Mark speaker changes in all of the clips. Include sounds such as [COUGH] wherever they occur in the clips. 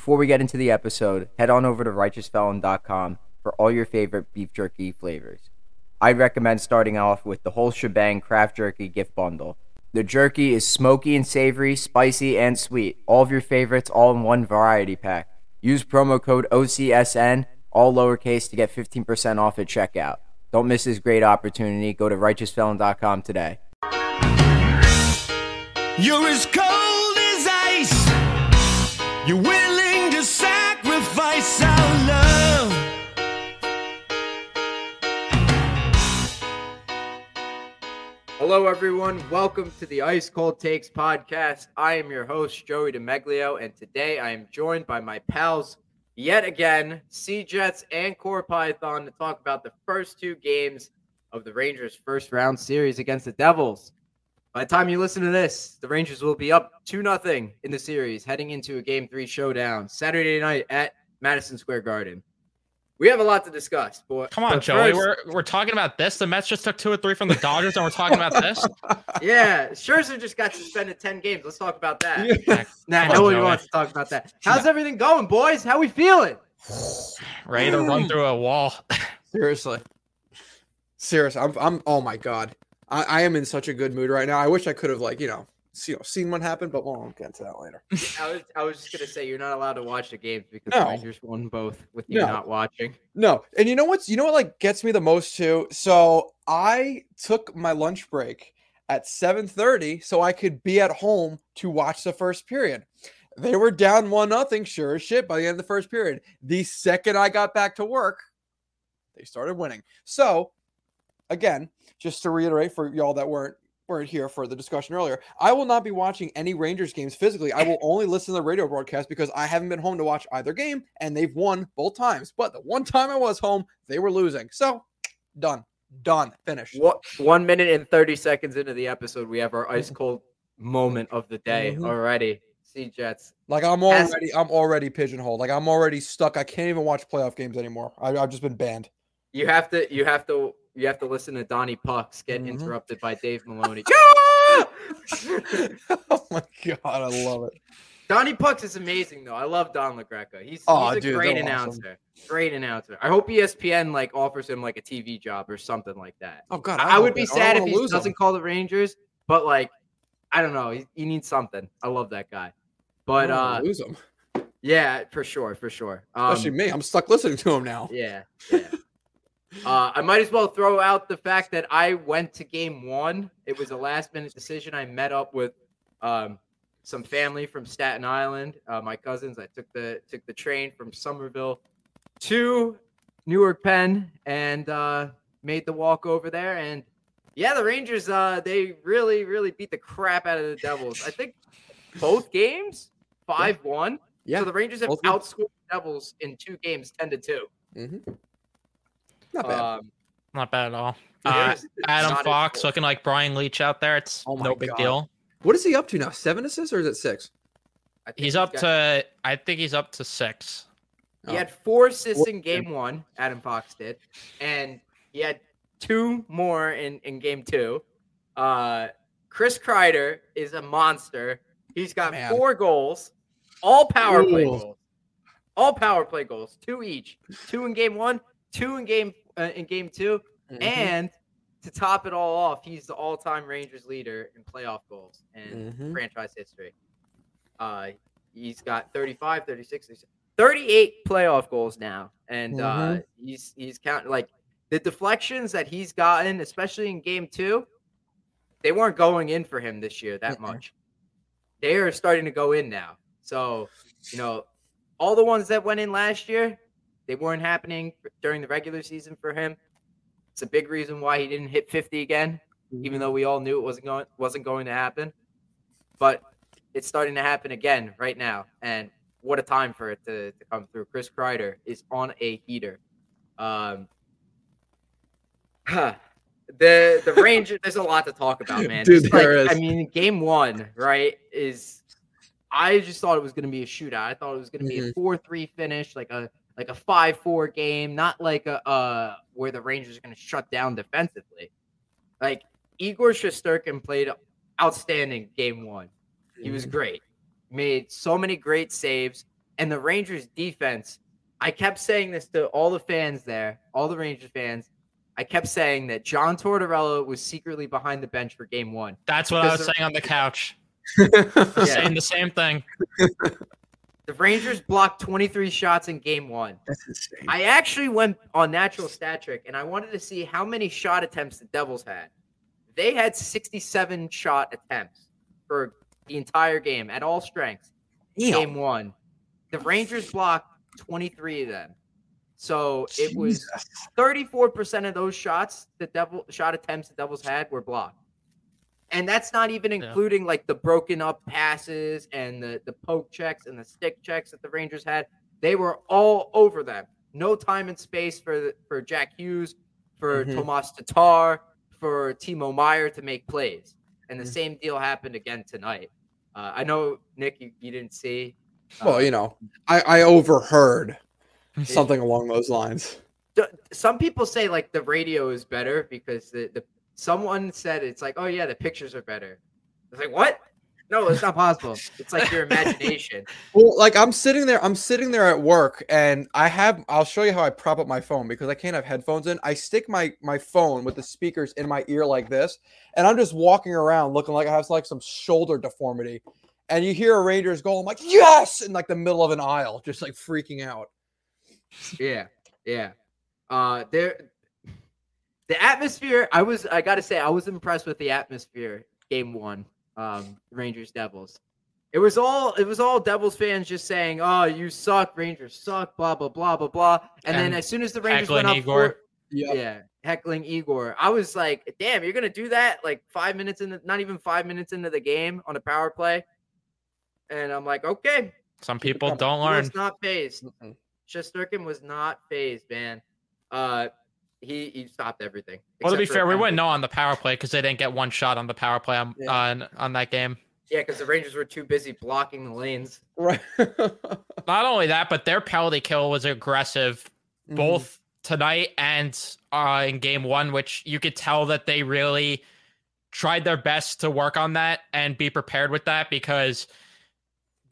Speaker 1: Before we get into the episode, head on over to righteousfelon.com for all your favorite beef jerky flavors. I'd recommend starting off with the whole shebang craft jerky gift bundle. The jerky is smoky and savory, spicy and sweet. All of your favorites all in one variety pack. Use promo code OCSN, all lowercase, to get 15% off at checkout. Don't miss this great opportunity. Go to righteousfelon.com today.
Speaker 2: You're as cold as ice. Willing
Speaker 1: Hello, everyone. Welcome to the Ice Cold Takes podcast. I am your host, Joey DeMeglio, and today I am joined by my pals yet again, Sea Jets and Core Python, to talk about the first two games of the Rangers' first round series against the Devils. By the time you listen to this, the Rangers will be up 2 0 in the series, heading into a game three showdown Saturday night at Madison Square Garden. We have a lot to discuss. But,
Speaker 3: Come on,
Speaker 1: but
Speaker 3: Joey.
Speaker 1: first-
Speaker 3: We're we're talking about this. The Mets just took two or three from the Dodgers, and we're talking about this. [LAUGHS]
Speaker 1: yeah, Scherzer just got suspended 10 games. Let's talk about that.
Speaker 3: Yeah. [LAUGHS]
Speaker 1: Nah,
Speaker 3: Come on,
Speaker 1: nobody wants to talk about that. How's everything going, boys? How we feeling? [SIGHS]
Speaker 3: Ready to run through a wall. [LAUGHS]
Speaker 4: Seriously. Seriously, I'm I'm oh my god. I, I am in such a good mood right now. I wish I could have like, you know, see, you know, seen what happened, but we'll get into that later. [LAUGHS]
Speaker 1: I was I was just gonna say you're not allowed to watch the games because
Speaker 4: No.
Speaker 1: the Rangers won both with you
Speaker 4: No.
Speaker 1: not watching.
Speaker 4: No. And you know what's you know what like gets me the most too? So I took my lunch break at 7:30 so I could be at home to watch the first period. They were down one nothing, sure as shit, by the end of the first period. The second I got back to work, they started winning. So, again, just to reiterate for y'all that weren't weren't here for the discussion earlier, I will not be watching any Rangers games physically. I will [LAUGHS] only listen to the radio broadcast because I haven't been home to watch either game, and they've won both times. But the one time I was home, they were losing. So, done, done, finished.
Speaker 1: What one minute and thirty seconds into the episode, we have our [LAUGHS] ice cold moment of the day
Speaker 4: Mhm.
Speaker 1: already. Sea Jets.
Speaker 4: Like I'm already, I'm already pigeonholed. Like I'm already stuck. I can't even watch playoff games anymore. I, I've just been banned.
Speaker 1: You have to you have to you have to listen to Donnie Pucks get
Speaker 4: Mhm.
Speaker 1: interrupted by Dave Maloney. [LAUGHS] [LAUGHS]
Speaker 4: oh my god, I love it.
Speaker 1: Donnie Pucks is amazing though. I love Don LaGreca. He's,
Speaker 4: Oh,
Speaker 1: he's a
Speaker 4: dude,
Speaker 1: great
Speaker 4: they're awesome.
Speaker 1: announcer. Great announcer. I hope ESPN like offers him like a TV job or something like that.
Speaker 4: Oh god,
Speaker 1: I, I would be
Speaker 4: it.
Speaker 1: Sad if he doesn't call the Rangers, but like I don't know. He, he needs something. I love that guy. But uh
Speaker 4: lose them.
Speaker 1: yeah, for sure, for sure. Um,
Speaker 4: Especially me. I'm stuck listening to him now.
Speaker 1: yeah, yeah. Uh, I might as well throw out the fact that I went to game one. It was a last minute decision. I met up with um, some family from Staten Island, uh, my cousins. I took the took the train from Somerville to Newark Penn and uh, made the walk over there. And yeah, the Rangers uh, they really really beat the crap out of the Devils. I think both games five one.
Speaker 4: Yeah,
Speaker 1: So the Rangers have outscored the Devils in two games ten to two.
Speaker 4: Mm-hmm. Not bad.
Speaker 1: Um,
Speaker 3: Not bad at all. Uh,
Speaker 1: it's
Speaker 3: Adam Fox looking like Brian Leetch out there. It's
Speaker 4: Oh
Speaker 3: no big
Speaker 4: God.
Speaker 3: deal.
Speaker 4: what is he up to now? Seven assists or is it six?
Speaker 1: I think
Speaker 3: He's up
Speaker 1: got-
Speaker 3: to. I think he's up to six.
Speaker 1: He
Speaker 4: Oh.
Speaker 1: had four assists in game one. Adam Fox did, and he had two more in in game two. Uh, Chris Kreider is a monster. He's got
Speaker 4: Man.
Speaker 1: four goals, all power play goals, all power play goals, two each, two in game one, two in game uh, in game 2
Speaker 4: Mhm.
Speaker 1: and to top it all off, he's the all-time Rangers leader in playoff goals and
Speaker 4: Mhm.
Speaker 1: franchise history. Uh, he's got 35, 36, 36 38 playoff goals now, and uh, he's he's counting like the deflections that he's gotten, especially in game two. They weren't going in for him this year that much. They are starting to go in now. So you know, all the ones that went in last year, they weren't happening during the regular season for him. It's a big reason why he didn't hit 50 again, even though we all knew it wasn't going wasn't going to happen. But it's starting to happen again right now, and what a time for it to, to come through. Chris Kreider is on a heater. Um, [SIGHS] the the Rangers. There's a lot to talk about, man.
Speaker 4: Dude,
Speaker 1: like- I mean, game one, right? Is I just thought it was going to be a shootout. I thought it was going to be a four three finish, like a like a five four game, not like a uh where the Rangers are going to shut down defensively. Like Igor Shesterkin played outstanding game one. He was great. Made so many great saves. And the Rangers defense, I kept saying this to all the fans there, all the Rangers fans. I kept saying that John Tortorella was secretly behind the bench for game one.
Speaker 3: That's what I was saying on the couch. [LAUGHS]
Speaker 1: Yeah.
Speaker 3: Saying the same thing. [LAUGHS]
Speaker 1: The Rangers blocked 23 shots in game one.
Speaker 4: That's insane.
Speaker 1: I actually went on natural stat trick and I wanted to see how many shot attempts the Devils had. They had 67 shot attempts for the entire game at all strengths. Game one. The Rangers blocked 23 of them. So it was 34% of those shots the devil shot attempts the Devils had were blocked. And that's not even
Speaker 3: Yeah.
Speaker 1: including like the broken up passes and the, the poke checks and the stick checks that the Rangers had. They were all over them. No time and space for for Jack Hughes, for
Speaker 4: Mhm.
Speaker 1: Tomas Tatar, for Timo Meier to make plays. And the
Speaker 4: Mhm.
Speaker 1: same deal happened again tonight. Uh, I know Nick, you, you didn't see. uh,
Speaker 4: Well, you know, I, I overheard something along those lines.
Speaker 1: some people say like the radio is better because the, the someone said it's like oh yeah the pictures are better it's like what no it's not possible it's like your imagination [LAUGHS]
Speaker 4: Well, like I'm sitting there, I'm sitting there at work, and I have. I'll show you how I prop up my phone because I can't have headphones in. I stick my my phone with the speakers in my ear like this, and I'm just walking around looking like I have like some shoulder deformity. And you hear a Rangers goal, I'm like, yes, in like the middle of an aisle, just like freaking out.
Speaker 1: yeah yeah uh there the atmosphere i was i gotta say i was impressed with the atmosphere game one um rangers devils it was all it was all devils fans just saying oh you suck rangers suck blah blah blah blah blah and, then as soon as the rangers went up
Speaker 3: Igor.
Speaker 1: four-
Speaker 4: Yeah.
Speaker 1: Yeah, heckling Igor. I was like, damn, you're gonna do that like five minutes into not even five minutes into the game on a power play. And I'm like, okay.
Speaker 3: Some people don't
Speaker 1: He
Speaker 3: learn.
Speaker 1: was not phased.
Speaker 4: Mm-mm.
Speaker 1: Shesterkin was not phased, man. Uh he he stopped everything.
Speaker 3: Well, to be
Speaker 1: except for a
Speaker 3: fair, we
Speaker 1: penalty.
Speaker 3: wouldn't know on the power play because they didn't get one shot on the power play on
Speaker 4: Yeah.
Speaker 3: on, on that game.
Speaker 1: Yeah, because the Rangers were too busy blocking the lanes.
Speaker 4: Right. [LAUGHS]
Speaker 3: Not only that, but their penalty kill was aggressive
Speaker 4: Mm-hmm.
Speaker 3: both tonight and uh, in game one, which you could tell that they really tried their best to work on that and be prepared with that because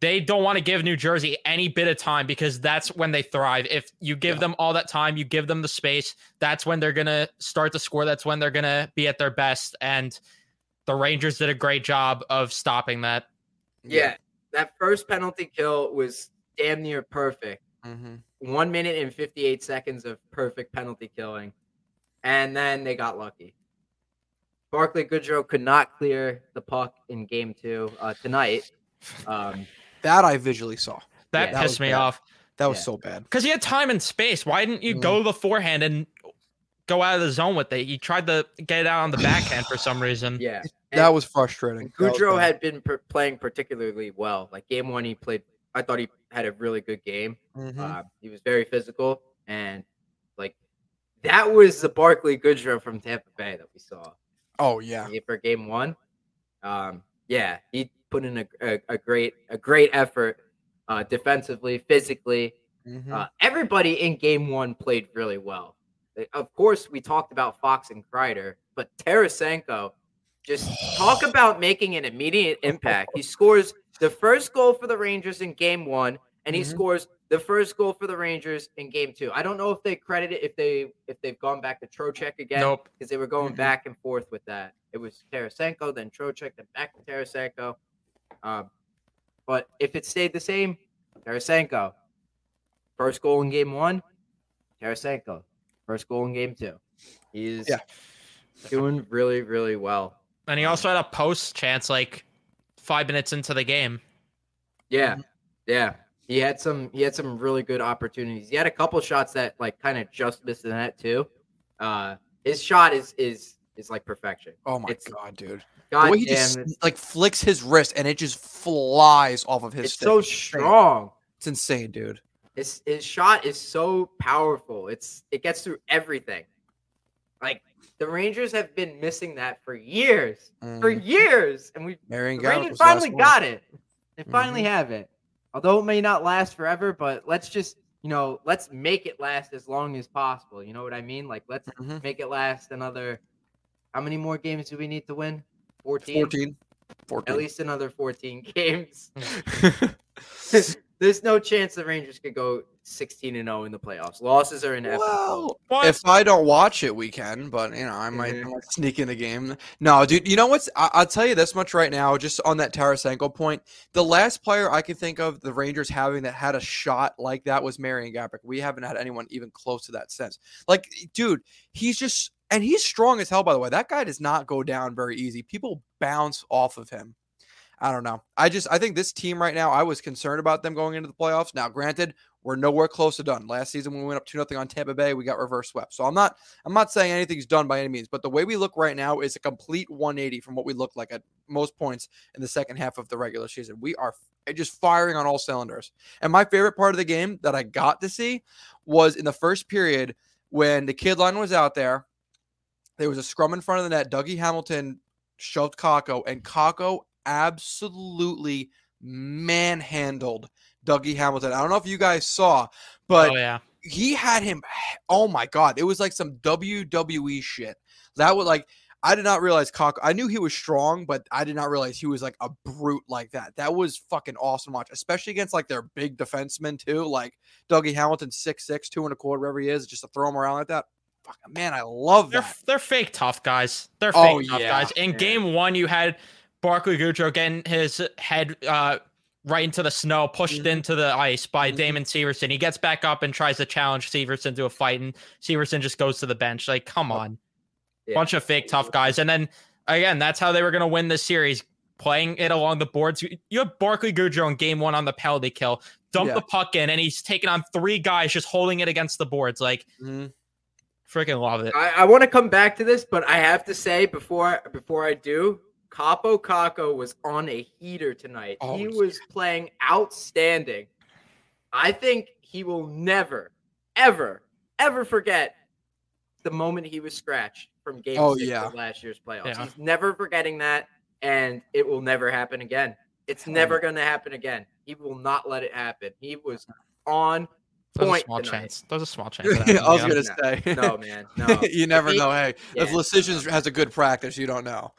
Speaker 3: they don't want to give New Jersey any bit of time because that's when they thrive. If you give
Speaker 4: Yeah.
Speaker 3: them all that time, you give them the space, that's when they're going to start to score. That's when they're going to be at their best. And the Rangers did a great job of stopping that.
Speaker 1: Yeah. That first penalty kill was damn near perfect.
Speaker 4: hmm
Speaker 1: One minute and 58 seconds of perfect penalty killing. And then they got lucky. Barclay Goodrow could not clear the puck in game two uh, tonight. Um,
Speaker 4: That I visually saw.
Speaker 3: That
Speaker 1: Yeah.
Speaker 3: Pissed
Speaker 4: was
Speaker 3: me
Speaker 4: bad.
Speaker 3: off
Speaker 4: That was
Speaker 1: Yeah.
Speaker 4: so bad.
Speaker 3: because he had time and space. Why didn't you
Speaker 4: Mm.
Speaker 3: go the forehand and go out of the zone with it? You tried to get it out on the backhand for some reason.
Speaker 1: yeah.
Speaker 4: That was frustrating. That was
Speaker 1: had been per- playing particularly well. Like game one, he played. I thought he had a really good game.
Speaker 4: Mhm.
Speaker 1: Uh, he was very physical, and like that was the Barclay Goodrow from Tampa Bay that we saw
Speaker 4: oh yeah.
Speaker 1: for game one. Um, yeah, he put in a, a, a great a great effort uh, defensively, physically.
Speaker 4: Mhm.
Speaker 1: Uh, everybody in game one played really well. Of course, we talked about Fox and Kreider, but Tarasenko just talk [SIGHS] about making an immediate impact. He scores the first goal for the Rangers in game one, and he
Speaker 4: Mhm.
Speaker 1: scores the first goal for the Rangers in game two. I don't know if they credit it if they if they've gone back to Trocheck again
Speaker 3: Nope.
Speaker 1: because they were going
Speaker 4: Mhm.
Speaker 1: back and forth with that. It was Tarasenko, then Trocheck, then back to Tarasenko. Um, but if it stayed the same, Tarasenko. First goal in game one, Tarasenko. First goal in game two. He's
Speaker 4: Yeah.
Speaker 1: doing really, really well.
Speaker 3: And he also had a post chance like five minutes into the game.
Speaker 1: Yeah, yeah. He had some. He had some really good opportunities. He had a couple shots that like kind of just missed the net too. Uh, his shot is is is like perfection.
Speaker 4: Oh my
Speaker 1: It's-
Speaker 4: god, dude.
Speaker 1: God
Speaker 4: the way he just
Speaker 1: it's,
Speaker 4: like flicks his wrist and it just flies off of his
Speaker 1: it's
Speaker 4: stick.
Speaker 1: so strong.
Speaker 4: It's insane, dude.
Speaker 1: His his shot is so powerful. It's it gets through everything. Like the Rangers have been missing that for years, for
Speaker 4: Mhm.
Speaker 1: years, and we
Speaker 4: Marion
Speaker 1: Rangers
Speaker 4: was the last
Speaker 1: finally
Speaker 4: one.
Speaker 1: got it. They finally
Speaker 4: Mhm.
Speaker 1: have it. Although it may not last forever, but let's just you know let's make it last as long as possible. You know what I mean? Like let's
Speaker 4: Mhm.
Speaker 1: make it last another. How many more games do we need to win? 14?
Speaker 4: 14. 14.
Speaker 1: At least another 14 [LAUGHS] games. [LAUGHS] there's no chance the Rangers could go 16 and 0 in the playoffs. Losses are inevitable.
Speaker 4: Well, if I don't watch it, we can. But you know, I might, I
Speaker 1: Mhm.
Speaker 4: sneak in the game. No, dude. You know what's? I, I'll tell you this much right now, just on that Tarasenko point. The last player I can think of the Rangers having that had a shot like that was Marian Gaborik. We haven't had anyone even close to that since. Like, dude, he's just and he's strong as hell. By the way, that guy does not go down very easy. People bounce off of him. I don't know. I just I think this team right now. I was concerned about them going into the playoffs. Now, granted, we're nowhere close to done. Last season, when we went up two nothing on Tampa Bay, we got reverse swept. So I'm not I'm not saying anything's done by any means, but the way we look right now is a complete 180 from what we looked like at most points in the second half of the regular season. We are just firing on all cylinders. And my favorite part of the game that I got to see was in the first period when the kid line was out there. There was a scrum in front of the net. Dougie Hamilton shoved Kakko, and Kakko absolutely manhandled Dougie Hamilton. I don't know if you guys saw, but
Speaker 3: oh yeah.
Speaker 4: he had him. Oh my god, it was like some WWE shit. That was like I did not realize Kakko. I knew he was strong, but I did not realize he was like a brute like that. That was fucking awesome watch, especially against like their big defensemen too, like Dougie Hamilton, six six, two and a quarter, wherever he is, just to throw him around like that. Man, I love
Speaker 3: They're
Speaker 4: that.
Speaker 3: they're fake tough guys. They're
Speaker 4: Oh,
Speaker 3: fake tough
Speaker 4: yeah,
Speaker 3: guys. In
Speaker 1: yeah.
Speaker 3: game one, you had Barclay Goodrow getting his head uh, right into the snow, pushed
Speaker 4: Mhm.
Speaker 3: into the ice by
Speaker 4: Mhm.
Speaker 3: Damon Severson. He gets back up and tries to challenge Severson to a fight, and Severson just goes to the bench. Like, come on,
Speaker 1: Yeah.
Speaker 3: bunch of fake tough guys. And then again, that's how they were going to win this series. Playing it along the boards. You- have Barclay Goodrow in game one on the penalty kill. Dump the puck in, and he's taking on three guys just holding it against the boards. Like,
Speaker 4: Mhm.
Speaker 3: Freaking love it.
Speaker 1: I, I want to come back to this, but I have to say before before I do, Kaapo Kakko was on a heater tonight.
Speaker 4: Oh,
Speaker 1: he
Speaker 4: yeah.
Speaker 1: was playing outstanding. I think he will never, ever, ever forget the moment he was scratched from game
Speaker 4: Oh,
Speaker 1: six
Speaker 4: yeah.
Speaker 1: of last year's playoffs.
Speaker 3: Yeah.
Speaker 1: He's never forgetting that, and it will never happen again. It's never going to happen again. He will not let it happen. He was on
Speaker 3: There's a small
Speaker 1: tonight.
Speaker 3: chance. There's a small [LAUGHS] chance. of that
Speaker 4: I was
Speaker 3: happening
Speaker 4: gonna say,
Speaker 1: No, [LAUGHS] man. No. [LAUGHS]
Speaker 4: you never
Speaker 1: he-
Speaker 4: know. Hey, if
Speaker 1: Yeah,
Speaker 4: Leschyshyn has a good practice, you don't know.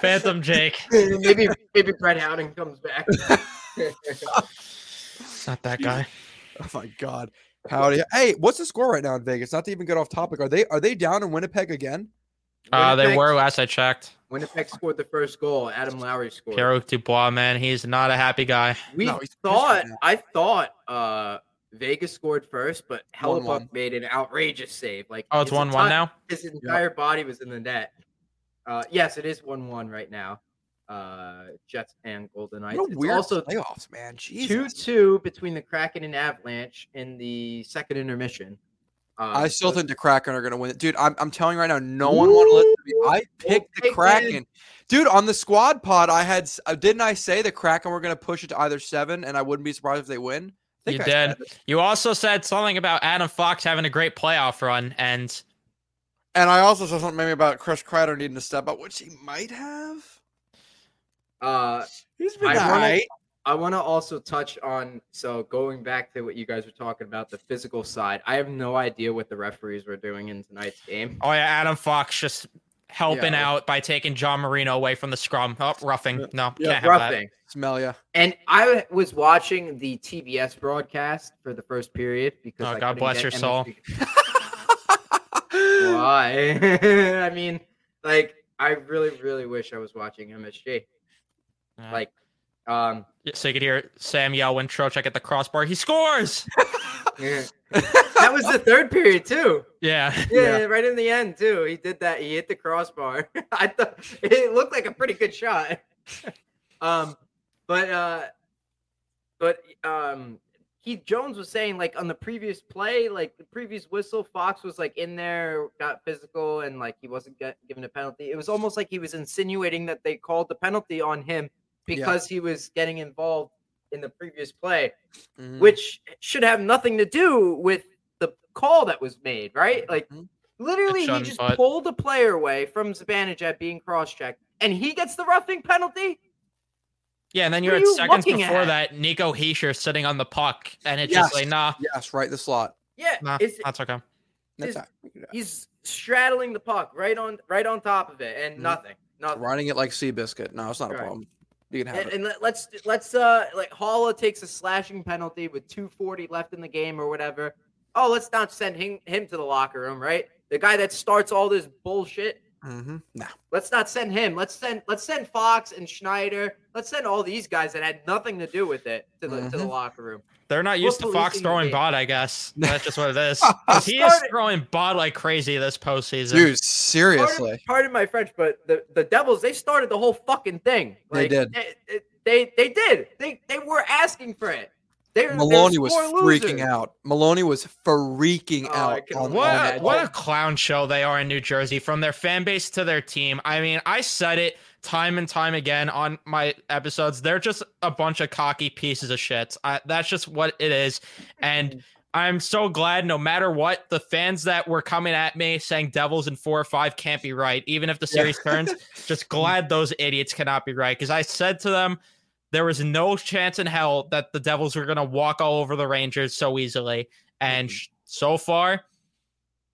Speaker 3: Phantom Jake.
Speaker 1: maybe maybe Brett Howden comes back.
Speaker 3: It's not that guy.
Speaker 4: Oh my god. Howdy. Hey, what's the score right now in Vegas? Not to even get off topic. Are they are they down in Winnipeg again?
Speaker 3: Uh, they were last I checked.
Speaker 1: Winnipeg scored the first goal. Adam Lowry scored.
Speaker 3: Pierre Dubois, man, he's not a happy guy.
Speaker 1: we
Speaker 4: No,
Speaker 1: thought. I thought uh Vegas scored first, but
Speaker 4: 1-1.
Speaker 1: Hellebuyck made an outrageous save. Like
Speaker 3: Oh, it's
Speaker 1: his
Speaker 3: one one now.
Speaker 1: His entire body was in the net. Uh, yes, it is one one right now. Uh, Jets and Golden Knights.
Speaker 4: What a weird
Speaker 1: also
Speaker 4: playoffs, man.
Speaker 1: Two two between the Kraken and Avalanche in the second intermission. Um,
Speaker 4: I still
Speaker 1: so-
Speaker 4: think the Kraken are going to win it, dude. I'm, I'm telling you right now, no one want to listen to me. I picked the
Speaker 1: take that.
Speaker 4: Kraken, dude. On the squad pod, I had uh, didn't I say the Kraken were going to push it to either seven, and I wouldn't be surprised if they win. I
Speaker 3: You
Speaker 4: I
Speaker 3: did. You also said something about Adam Fox having a great playoff run, and
Speaker 4: and I also said something maybe about Chris Kreider needing to step up, which he might have.
Speaker 1: uh,
Speaker 4: He's been
Speaker 1: I wanna-
Speaker 4: alright.
Speaker 1: I want to also touch on so going back to what you guys were talking about the physical side. I have no idea what the referees were doing in tonight's game.
Speaker 3: oh yeah, Adam Fox just helping
Speaker 4: Yeah.
Speaker 3: out by taking John Marino away from the scrum. Oh, roughing. No,
Speaker 4: Yeah,
Speaker 3: can't have that.
Speaker 1: Roughing.
Speaker 4: Smell ya.
Speaker 1: And I was watching the TBS broadcast for the first period because
Speaker 3: Oh,
Speaker 1: I
Speaker 3: God bless
Speaker 1: get
Speaker 3: your soul. [LAUGHS]
Speaker 1: Why? [LAUGHS] I mean, like I really, really wish I was watching MSG.
Speaker 3: Yeah.
Speaker 1: Like, um,
Speaker 3: so you could hear Sam yell when Trocheck at the crossbar. He scores. [LAUGHS]
Speaker 1: that was the third period too.
Speaker 3: Yeah.
Speaker 1: Yeah, right in the end too. He did that. He hit the crossbar. [LAUGHS] I thought it looked like a pretty good shot. [LAUGHS] um, but uh, but um, Keith Jones was saying like on the previous play, like the previous whistle, Fox was like in there, got physical, and like he wasn't get, given a penalty. It was almost like he was insinuating that they called the penalty on him because he was getting involved in the previous play
Speaker 4: Mhm.
Speaker 1: which should have nothing to do with the call that was made, right? Like
Speaker 4: Mhm.
Speaker 1: literally, he just
Speaker 3: but-
Speaker 1: pulled the player away from Zibanejad being cross-checked, and he gets the roughing penalty.
Speaker 3: Yeah, and then
Speaker 1: you're
Speaker 3: had
Speaker 1: you
Speaker 3: seconds before
Speaker 1: at?
Speaker 3: that Nico Hischier sitting on the puck, and it's
Speaker 4: Yes.
Speaker 3: just like, nah,
Speaker 4: yes, right the slot.
Speaker 1: Yeah,
Speaker 3: nah,
Speaker 1: it's,
Speaker 3: that's okay.
Speaker 1: Is-
Speaker 4: all right. We can do that.
Speaker 1: he's straddling the puck right on right on top of it, and
Speaker 4: Mhm.
Speaker 1: nothing, nothing.
Speaker 4: Riding it like Seabiscuit. No, it's not a problem. You can have
Speaker 1: And,
Speaker 4: it.
Speaker 1: and let- let's let's uh like Haula takes a slashing penalty with 240 left in the game or whatever. Oh, let's not send him him to the locker room, right? The guy that starts all this bullshit.
Speaker 4: Mm-hmm. Nah.
Speaker 1: Let's not send him. Let's send let's send Fox and Schneider. Let's send all these guys that had nothing to do with it to the to the
Speaker 4: Mhm.
Speaker 1: locker room.
Speaker 3: They're not
Speaker 1: We're
Speaker 3: used to Fox throwing bot, I guess. [LAUGHS] That's just what it is. [LAUGHS] he is throwing bot like crazy this postseason.
Speaker 4: Dude, seriously.
Speaker 1: pardon my French, but the, the Devils they started the whole fucking thing.
Speaker 4: They did.
Speaker 1: They, they they did. They they were asking for it. They were-
Speaker 4: Maloney was freaking
Speaker 1: losers.
Speaker 4: out. Maloney was freaking
Speaker 1: Oh,
Speaker 4: out.
Speaker 1: can
Speaker 4: on,
Speaker 3: What
Speaker 4: on
Speaker 3: a, what a clown show they are in New Jersey from their fan base to their team. I mean, I said it time and time again on my episodes. They're just a bunch of cocky pieces of shit. I, that's just what it is. And mm-hmm. I'm so glad no matter what, the fans that were coming at me saying Devils in four or five can't be right, even if the
Speaker 4: Yeah.
Speaker 3: series turns, just [LAUGHS] glad those idiots cannot be right. Because I said to them, there was no chance in hell that the Devils were going to walk all over the Rangers so easily. And
Speaker 1: Mhm.
Speaker 3: so far,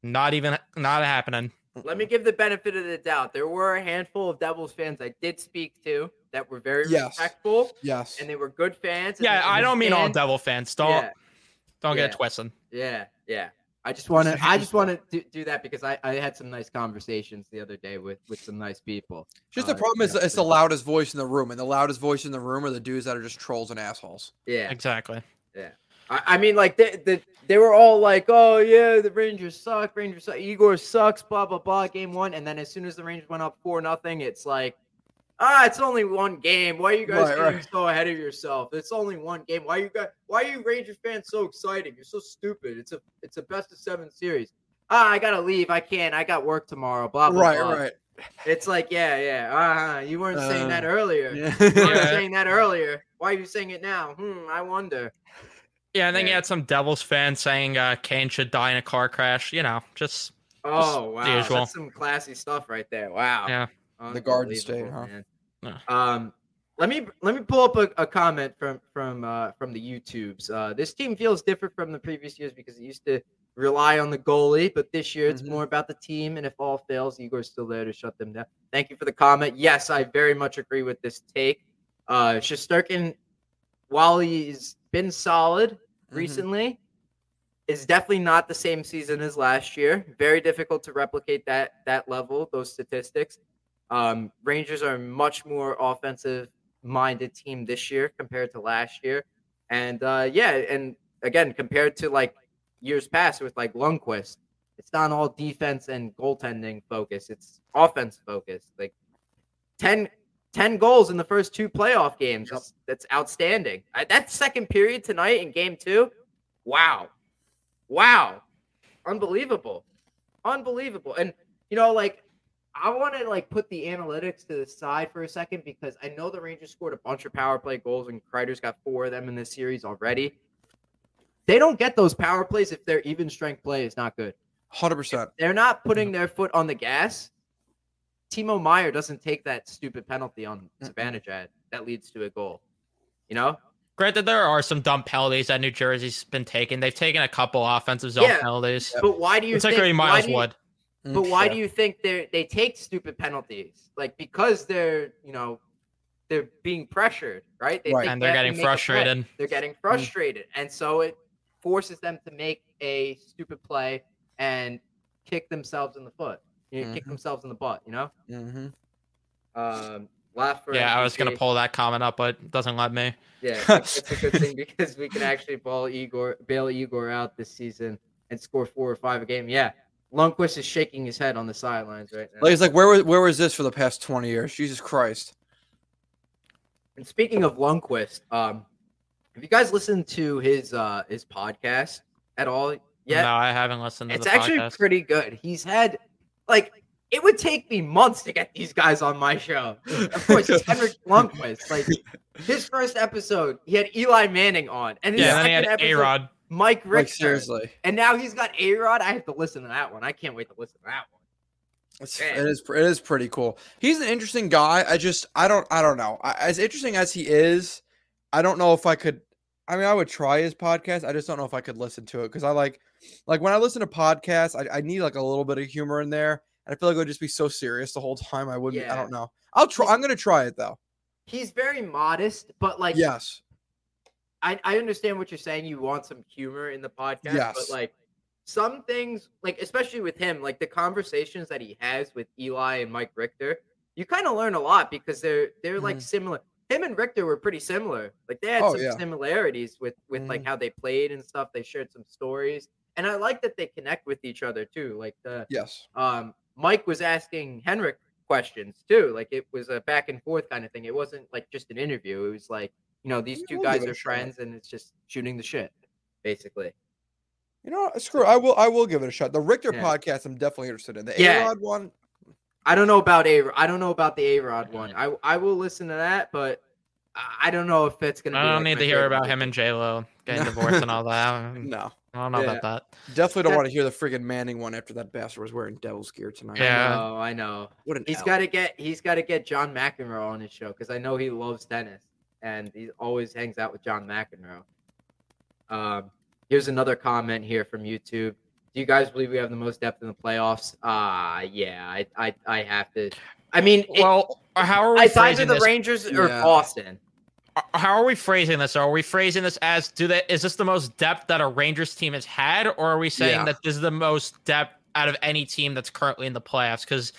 Speaker 3: not even not happening.
Speaker 1: Let me give the benefit of the doubt. There were a handful of Devils fans I did speak to that were very
Speaker 4: Yes.
Speaker 1: respectful
Speaker 4: Yes.
Speaker 1: and they were good fans.
Speaker 3: Yeah, I don't mean all Devil fans. Don't
Speaker 1: Yeah,
Speaker 3: don't get
Speaker 1: yeah.
Speaker 3: it twisted.
Speaker 1: yeah, yeah. I just want to.
Speaker 4: It's a
Speaker 1: I just want to do, do that because I, I had some nice conversations the other day with with some nice people.
Speaker 4: Just the
Speaker 1: Uh,
Speaker 4: problem is
Speaker 1: yeah,
Speaker 4: it's the loudest voice in the room, and the loudest voice in the room are the dudes that are just trolls and assholes.
Speaker 1: Yeah,
Speaker 3: Exactly.
Speaker 1: I, I mean, like they, they they were all like, "Oh yeah, the Rangers suck. Rangers suck. Igor sucks." Blah blah blah. Game one, and then as soon as the Rangers went up four nothing, it's like, ah, it's only one game. Why are you guys
Speaker 4: Right,
Speaker 1: getting
Speaker 4: right.
Speaker 1: so ahead of yourself? It's only one game. Why are you guys? Why are you Rangers fans so excited? You're so stupid. It's a it's a best of seven series. Ah, I gotta leave. I can't. I got work tomorrow. Blah blah.
Speaker 4: Right,
Speaker 1: blah.
Speaker 4: right.
Speaker 1: It's like, yeah, yeah. Uh-huh. You weren't saying that
Speaker 4: Uh,
Speaker 1: earlier.
Speaker 4: Yeah.
Speaker 1: You weren't saying that earlier. Why are you saying it now? Hmm. I wonder.
Speaker 3: Yeah, and then you had some Devils fans saying uh, Kane should die in a car crash. You know, just
Speaker 1: Oh wow,
Speaker 3: usual.
Speaker 1: that's some classy stuff right there. Wow.
Speaker 3: Yeah.
Speaker 4: The Garden State, huh?
Speaker 1: man. Um, let me let me pull up a, a comment from from uh, from the YouTubes. Uh, this team feels different from the previous years because it used to rely on the goalie, but this year it's
Speaker 4: Mhm.
Speaker 1: more about the team. And if all fails, Igor's still there to shut them down. Thank you for the comment. Yes, I very much agree with this take. Uh, Shesterkin, while he's been solid,
Speaker 4: Mhm.
Speaker 1: recently is definitely not the same season as last year. Very difficult to replicate that that level, those statistics. Um, Rangers are a much more offensive minded team this year compared to last year, and uh, yeah, and again compared to like years past with like Lundqvist, it's not all defense and goaltending focus. It's offense focused. Like 10, 10 goals in the first two playoff games.
Speaker 4: Yep.
Speaker 1: That's, outstanding. That second period tonight in game two, wow. Wow. Unbelievable. Unbelievable. And you know, like I want to like put the analytics to the side for a second because I know the Rangers scored a bunch of power play goals and Kreider's got four of them in this series already. They don't get those power plays if their even strength play is not good.
Speaker 4: 100%.
Speaker 1: They're not putting mm-hmm. their foot on the gas. Timo Meier doesn't take that stupid penalty on
Speaker 4: Mm-mm.
Speaker 1: Zibanejad that leads to a goal. You know?
Speaker 3: granted there are some dumb penalties that New Jersey's been taking. They've taken a couple offensive zone
Speaker 1: Yeah.
Speaker 3: penalties,
Speaker 1: But why do you
Speaker 3: particularly
Speaker 1: think why
Speaker 3: Miles
Speaker 1: do you-
Speaker 3: Wood.
Speaker 1: But why
Speaker 4: Mm,
Speaker 1: do you think they they take stupid penalties? Like because they're you know they're being pressured, right? They
Speaker 4: Right.
Speaker 1: think
Speaker 3: And
Speaker 1: they
Speaker 3: they're getting
Speaker 1: make a
Speaker 3: frustrated.
Speaker 1: They're getting frustrated, and so it forces them to make a stupid play and kick themselves in the foot, you know, kick themselves in the butt. You know.
Speaker 4: Mhm.
Speaker 1: Um, laugh for
Speaker 3: Yeah, I was gonna pull that comment up, but it doesn't let me.
Speaker 1: Yeah, it's [LAUGHS] it's a good thing because we can actually ball Igor, bail Igor out this season and score four or five a game. Yeah, Lundqvist is shaking his head on the sidelines right now.
Speaker 4: Like, it's like, where was, where was this for the past 20 years? Jesus Christ.
Speaker 1: And speaking of Lundqvist, um, have you guys listened to his uh his podcast at all yet?
Speaker 3: No, I haven't listened to
Speaker 1: it's
Speaker 3: the
Speaker 1: actually
Speaker 3: podcast.
Speaker 1: pretty good. He's had like it would take me months to get these guys on my show. Of course, it's Henrik [LAUGHS] Lundqvist. Like his first episode, he had Eli Manning on, and his
Speaker 3: yeah, and then he
Speaker 1: second
Speaker 3: had A
Speaker 1: episode,
Speaker 3: Rod.
Speaker 1: Mike
Speaker 4: Like,
Speaker 1: Richter.
Speaker 4: seriously.
Speaker 1: And now he's got A Rod. I have to listen to that one. I can't wait to listen to that one.
Speaker 4: It's, it is it is pretty cool. He's an interesting guy. I just I don't I don't know. I, as interesting as he is, I don't know if I could. I mean, I would try his podcast. I just don't know if I could listen to it because I like like when I listen to podcasts, I, I need like a little bit of humor in there. And I feel like it would just be so serious the whole time. I wouldn't. I don't know. I'll try. I'm gonna try it though.
Speaker 1: he's very modest, but like
Speaker 4: yes.
Speaker 1: I, I understand what you're saying. You want some humor in the podcast,
Speaker 4: Yes.
Speaker 1: but like some things, like especially with him, like the conversations that he has with Eli and Mike Richter, you kind of learn a lot because they're they're like similar. Him and Richter were pretty similar. Like they had
Speaker 4: Mm-hmm. Oh,
Speaker 1: some
Speaker 4: yeah.
Speaker 1: similarities with with like
Speaker 4: Mhm.
Speaker 1: how they played and stuff. They shared some stories, and I like that they connect with each other too. Like the
Speaker 4: Yes.
Speaker 1: um, Mike was asking Henrik questions too. Like it was a back and forth kind of thing. It wasn't like just an interview. It was like, you know, these
Speaker 4: Yeah,
Speaker 1: two guys are
Speaker 4: a shot.
Speaker 1: friends and it's just shooting the shit, basically.
Speaker 4: You know, screw. it. I will. I will give it a shot. The Richter
Speaker 1: Yeah.
Speaker 4: podcast, I'm definitely interested in. The
Speaker 1: Yeah.
Speaker 4: A-Rod one,
Speaker 1: I don't know about A I don't know about the A Rod one. I I will listen to that, but I I don't know if it's gonna be
Speaker 3: I don't
Speaker 1: like,
Speaker 3: need to hear
Speaker 1: favorite
Speaker 3: about him and J Lo getting divorced and all [LAUGHS] that.
Speaker 4: no.
Speaker 3: I don't know
Speaker 1: Yeah.
Speaker 3: about that.
Speaker 4: Definitely don't want to hear the friggin' Manning one after that bastard was wearing Devil's gear tonight.
Speaker 3: Yeah.
Speaker 1: I know, I know.
Speaker 4: What an
Speaker 1: He's
Speaker 4: L.
Speaker 1: got to get he's got to get John McEnroe on his show because I know he loves tennis and he always hangs out with John McEnroe. Um, here's another comment here from YouTube. Do you guys believe we have the most depth in the playoffs? Ah, yeah, I, I, I have to. I mean, it,
Speaker 3: Well, how are we
Speaker 1: it's either
Speaker 3: phrasing
Speaker 1: the
Speaker 3: this?
Speaker 1: Rangers or
Speaker 4: Yeah.
Speaker 1: Boston.
Speaker 3: Uh, How are we phrasing this? Are we phrasing this as do that? Is this the most depth that a Rangers team has had, or are we saying
Speaker 4: Yeah.
Speaker 3: that this is the most depth out of any team that's currently in the playoffs? Because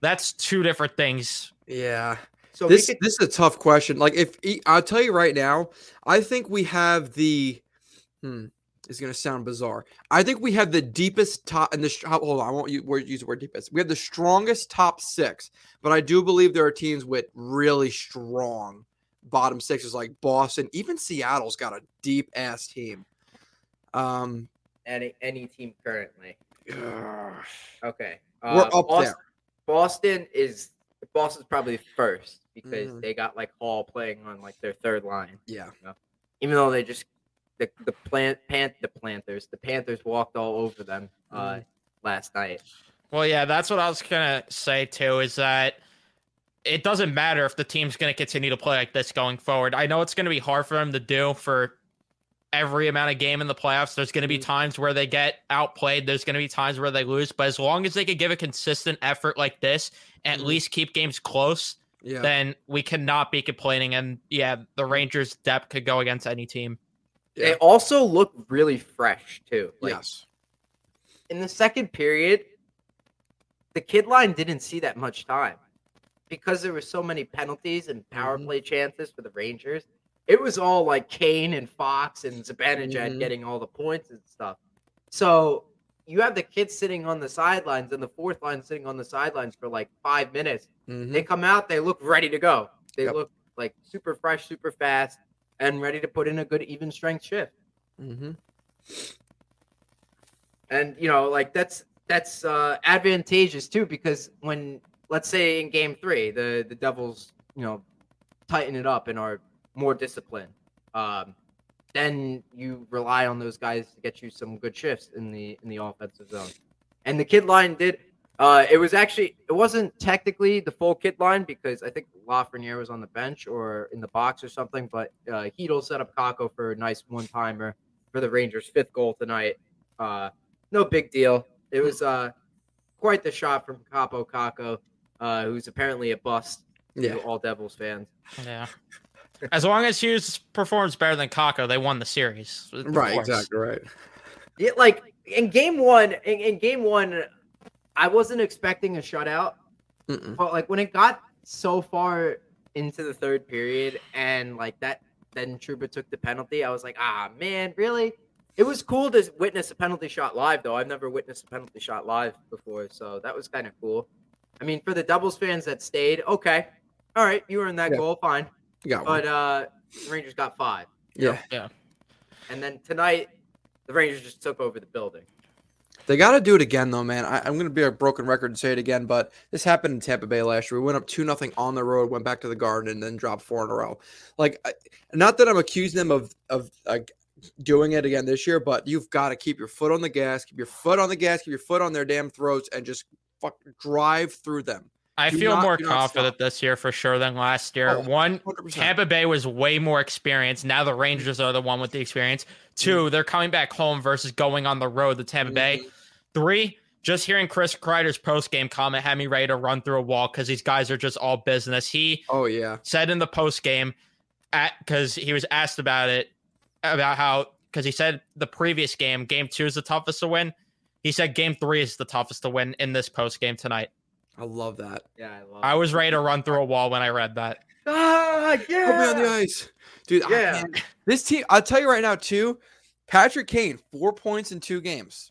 Speaker 3: that's two different things.
Speaker 4: Yeah.
Speaker 1: So
Speaker 4: this
Speaker 1: could,
Speaker 4: this is a tough question. Like if I'll tell you right now, I think we have the hmm. It's gonna sound bizarre. I think we have the deepest top and the sh- hold on. I won't use, use the word deepest. We have the strongest top six, but I do believe there are teams with really strong bottom sixes, like Boston. Even Seattle's got a deep ass team. Um,
Speaker 1: any any team currently. Okay,
Speaker 4: We're
Speaker 1: uh,
Speaker 4: up
Speaker 1: Boston,
Speaker 4: there.
Speaker 1: Boston is Boston's probably first because
Speaker 4: Mhm.
Speaker 1: they got like Hall playing on like their third line.
Speaker 4: yeah,
Speaker 1: even though they just the the plant pant the Panthers the Panthers walked all over them uh,
Speaker 4: Mm.
Speaker 1: last night.
Speaker 3: Well, yeah, that's what I was gonna say too. Is that it doesn't matter if the team's gonna continue to play like this going forward. I know it's gonna be hard for them to do for every amount of game in the playoffs. There's gonna be
Speaker 4: Mm.
Speaker 3: times where they get outplayed. There's gonna be times where they lose. But as long as they could give a consistent effort like this, and at
Speaker 4: Mhm.
Speaker 3: least keep games close,
Speaker 4: yeah.
Speaker 3: then we cannot be complaining. And yeah, the Rangers' depth could go against any team.
Speaker 1: They
Speaker 4: Yeah.
Speaker 1: also look really fresh too. Like
Speaker 4: yes.
Speaker 1: in the second period, the kid line didn't see that much time because there were so many penalties and power
Speaker 4: Mhm.
Speaker 1: play chances for the Rangers. It was all like Kane and Fox and Zibanejad
Speaker 4: Mhm.
Speaker 1: getting all the points and stuff. So you have the kids sitting on the sidelines and the fourth line sitting on the sidelines for like five minutes.
Speaker 4: Mhm.
Speaker 1: They come out, they look ready to go. They
Speaker 4: Yep.
Speaker 1: look like super fresh, super fast, and ready to put in a good even strength shift.
Speaker 4: Mhm.
Speaker 1: And you know, like that's that's uh advantageous too, because when let's say in game three, the the Devils, you know, tighten it up and are more discipline. Um then you rely on those guys to get you some good shifts in the in the offensive zone. And the kid line did uh it was actually it wasn't technically the full kid line because I think Lafreniere was on the bench or in the box or something, but uh Chytil set up Kakko for a nice one timer for the Rangers' fifth goal tonight. Uh no big deal. It was uh quite the shot from Kaapo Kakko, uh, who's apparently a bust
Speaker 4: Yeah.
Speaker 1: to all Devils fans.
Speaker 3: Yeah. As long as Hughes performs better than Kakko, they won the series. of
Speaker 4: Right.
Speaker 3: course.
Speaker 4: Exactly. Right.
Speaker 1: Yeah, like in game one, in, in game one, I wasn't expecting a shutout,
Speaker 4: Mm-mm.
Speaker 1: but like when it got so far into the third period and like that, then Trouba took the penalty. I was like, ah, man, really? It was cool to witness a penalty shot live, though. I've never witnessed a penalty shot live before, so that was kind of cool. I mean, for the doubles fans that stayed, okay, all right, you were in that
Speaker 4: Yeah.
Speaker 1: goal, fine.
Speaker 4: You got one.
Speaker 1: But uh Rangers got five.
Speaker 4: yeah. Yeah.
Speaker 1: And then tonight, the Rangers just took over the building.
Speaker 4: They got to do it again, though, man. I, I'm going to be a broken record and say it again, but this happened in Tampa Bay last year. We went up two nothing on the road, went back to the Garden, and then dropped four in a row. Like, I, not that I'm accusing them of of like doing it again this year, but you've got to keep your foot on the gas, keep your foot on the gas, keep your foot on their damn throats, and just fuck drive through them.
Speaker 3: I
Speaker 4: Do
Speaker 3: feel
Speaker 4: not-
Speaker 3: more confident this year for sure than last year.
Speaker 4: Oh,
Speaker 3: One,
Speaker 4: 100%.
Speaker 3: Tampa Bay was way more experienced. Now the Rangers are the one with the experience.
Speaker 4: Mm-hmm.
Speaker 3: Two, they're coming back home versus going on the road to Tampa Bay.
Speaker 4: Mhm.
Speaker 3: Three, just hearing Chris Kreider's post game comment had me ready to run through a wall because these guys are just all business. He
Speaker 4: Oh yeah.
Speaker 3: said in the post game, at because he was asked about it, about how because he said the previous game, game two is the toughest to win. He said game three is the toughest to win in this post game tonight.
Speaker 4: I love that.
Speaker 1: Yeah, I love. That.
Speaker 3: I was ready to run through a wall when I read that.
Speaker 1: Ah, yeah.
Speaker 4: Put me on the ice, dude.
Speaker 1: Yeah.
Speaker 4: can't- this team. I'll tell you right now, too. Patrick Kane, four points in two games.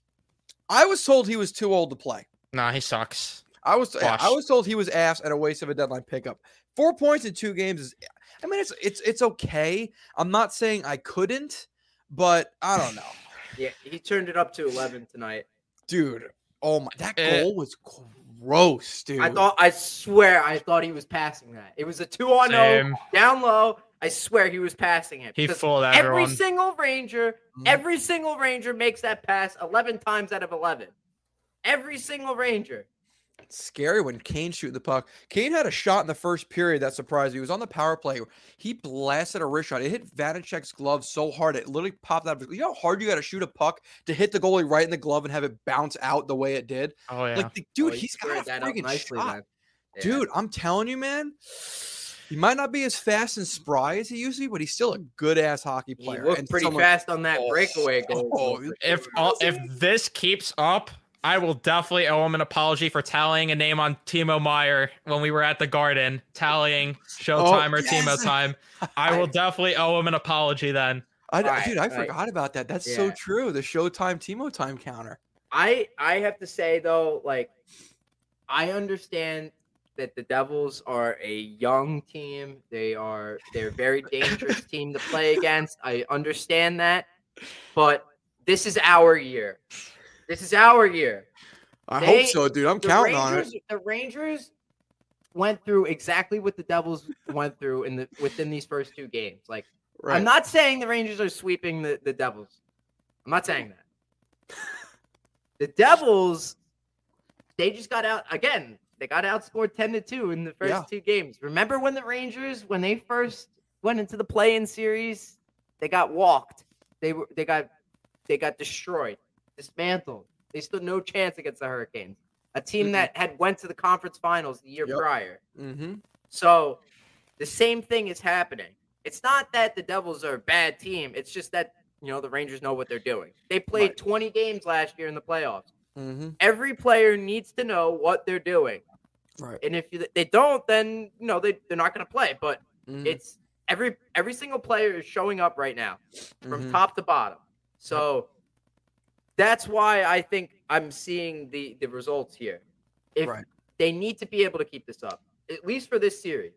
Speaker 4: I was told he was too old to play.
Speaker 3: Nah, he sucks.
Speaker 4: I was I was told he was ass and a waste of a deadline pickup. Four points in two games is. I mean, it's it's it's okay. I'm not saying I couldn't, but I don't know, [SIGHS]
Speaker 1: Yeah, he turned it up to eleven tonight.
Speaker 4: dude. Oh my, that goal was gross, dude.
Speaker 1: I thought, I swear, I thought he was passing that. It was a two on zero down low. I swear he was passing it.
Speaker 3: He
Speaker 1: because
Speaker 3: fooled
Speaker 1: every single Ranger,
Speaker 4: Mhm.
Speaker 1: every single Ranger makes that pass eleven times out of eleven. Every single Ranger.
Speaker 4: It's scary when Kane shooting the puck. Kane had a shot in the first period that surprised me. He was on the power play. He blasted a wrist shot. It hit Vanecek's glove so hard it literally popped out. of his- You know how hard you got to shoot a puck to hit the goalie right in the glove and have it bounce out the way it did.
Speaker 3: Oh yeah.
Speaker 4: Like, the, dude,
Speaker 1: Oh, he
Speaker 4: he's
Speaker 1: squared
Speaker 4: got a
Speaker 1: that
Speaker 4: freaking
Speaker 1: nicely,
Speaker 4: shot.
Speaker 1: man. Yeah.
Speaker 4: Dude, I'm telling you, man. He might not be as fast and spry as he used to be, but he's still a good ass hockey player.
Speaker 1: he
Speaker 4: player.
Speaker 1: looked
Speaker 4: and
Speaker 1: pretty
Speaker 4: someone-
Speaker 1: fast on that
Speaker 4: Oh,
Speaker 1: breakaway goal.
Speaker 4: oh,
Speaker 3: if all, if this keeps up, I will definitely owe him an apology for tallying a name on Timo Meier when we were at the Garden, tallying Showtime oh, or Timo time. [LAUGHS] I will definitely owe him an apology then.
Speaker 4: I,
Speaker 1: Right,
Speaker 4: dude, I
Speaker 1: right.
Speaker 4: forgot about that. That's so true. The Showtime Timo time counter.
Speaker 1: I I have to say though, like I understand that the Devils are a young team. They are they're a very dangerous [LAUGHS] team to play against. I understand that, but this is our year. This is our year.
Speaker 4: I
Speaker 1: They-
Speaker 4: hope so, dude. I'm counting on it.
Speaker 1: The Rangers went through exactly what the Devils went through in the within these first two games. Like
Speaker 4: Right.
Speaker 1: I'm not saying the Rangers are sweeping the, the Devils. I'm not saying that. [LAUGHS] the Devils, they just got out again. They got outscored 10 to 2 in the first
Speaker 4: Yeah.
Speaker 1: two games. Remember when the Rangers, when they first went into the play-in series, they got walked. They were they got they got destroyed, dismantled. They stood no chance against the Hurricanes, a team
Speaker 4: Mm-mm.
Speaker 1: that had went to the conference finals the year
Speaker 4: Yep.
Speaker 1: prior.
Speaker 4: Mm-hmm.
Speaker 1: So the same thing is happening. It's not that the Devils are a bad team. It's just that you know the Rangers know what they're doing. They played
Speaker 4: Right.
Speaker 1: 20 games last year in the playoffs.
Speaker 4: Mm-hmm.
Speaker 1: Every player needs to know what they're doing,
Speaker 4: Right.
Speaker 1: and if you, they don't, then you know they they're not going to play. But
Speaker 4: Mhm.
Speaker 1: it's every every single player is showing up right now from
Speaker 4: Mhm.
Speaker 1: top to bottom. So that's why I think I'm seeing the the results here. If
Speaker 4: Right.
Speaker 1: they need to be able to keep this up, at least for this series,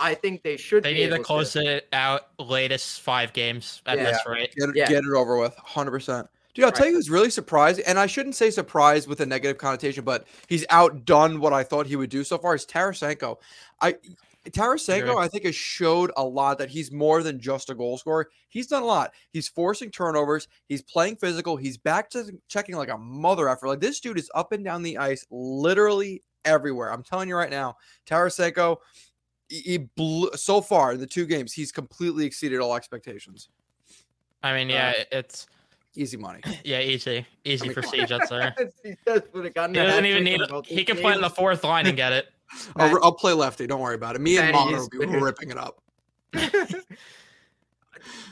Speaker 1: I think they should.
Speaker 3: They
Speaker 1: be
Speaker 3: need to
Speaker 1: able
Speaker 3: close it out latest five games at
Speaker 1: Yeah.
Speaker 3: this rate.
Speaker 4: Get, it-
Speaker 1: Yeah.
Speaker 4: get it over with, hundred percent. Dude, I'll tell you who's really surprised, and I shouldn't say surprised with a negative connotation, but he's outdone what I thought he would do so far. Is Tarasenko? I Tarasenko. I think, has showed a lot that he's more than just a goal scorer. He's done a lot. He's forcing turnovers. He's playing physical. He's back to checking like a mother effort. Like this dude is up and down the ice, literally everywhere. I'm telling you right now, Tarasenko. He blew so far in the two games. He's completely exceeded all expectations.
Speaker 3: I mean, uh, yeah, it's
Speaker 4: Easy money. [LAUGHS]
Speaker 3: yeah, easy, easy
Speaker 4: mean,
Speaker 3: for C Jets [LAUGHS] there.
Speaker 1: he just would have gotten
Speaker 3: He
Speaker 1: a
Speaker 3: doesn't even need. He can play in the fourth line and get it.
Speaker 4: I'll, I'll play lefty. Don't worry about it. Me and
Speaker 1: That
Speaker 4: Mono will be
Speaker 1: good.
Speaker 4: ripping it up. [LAUGHS]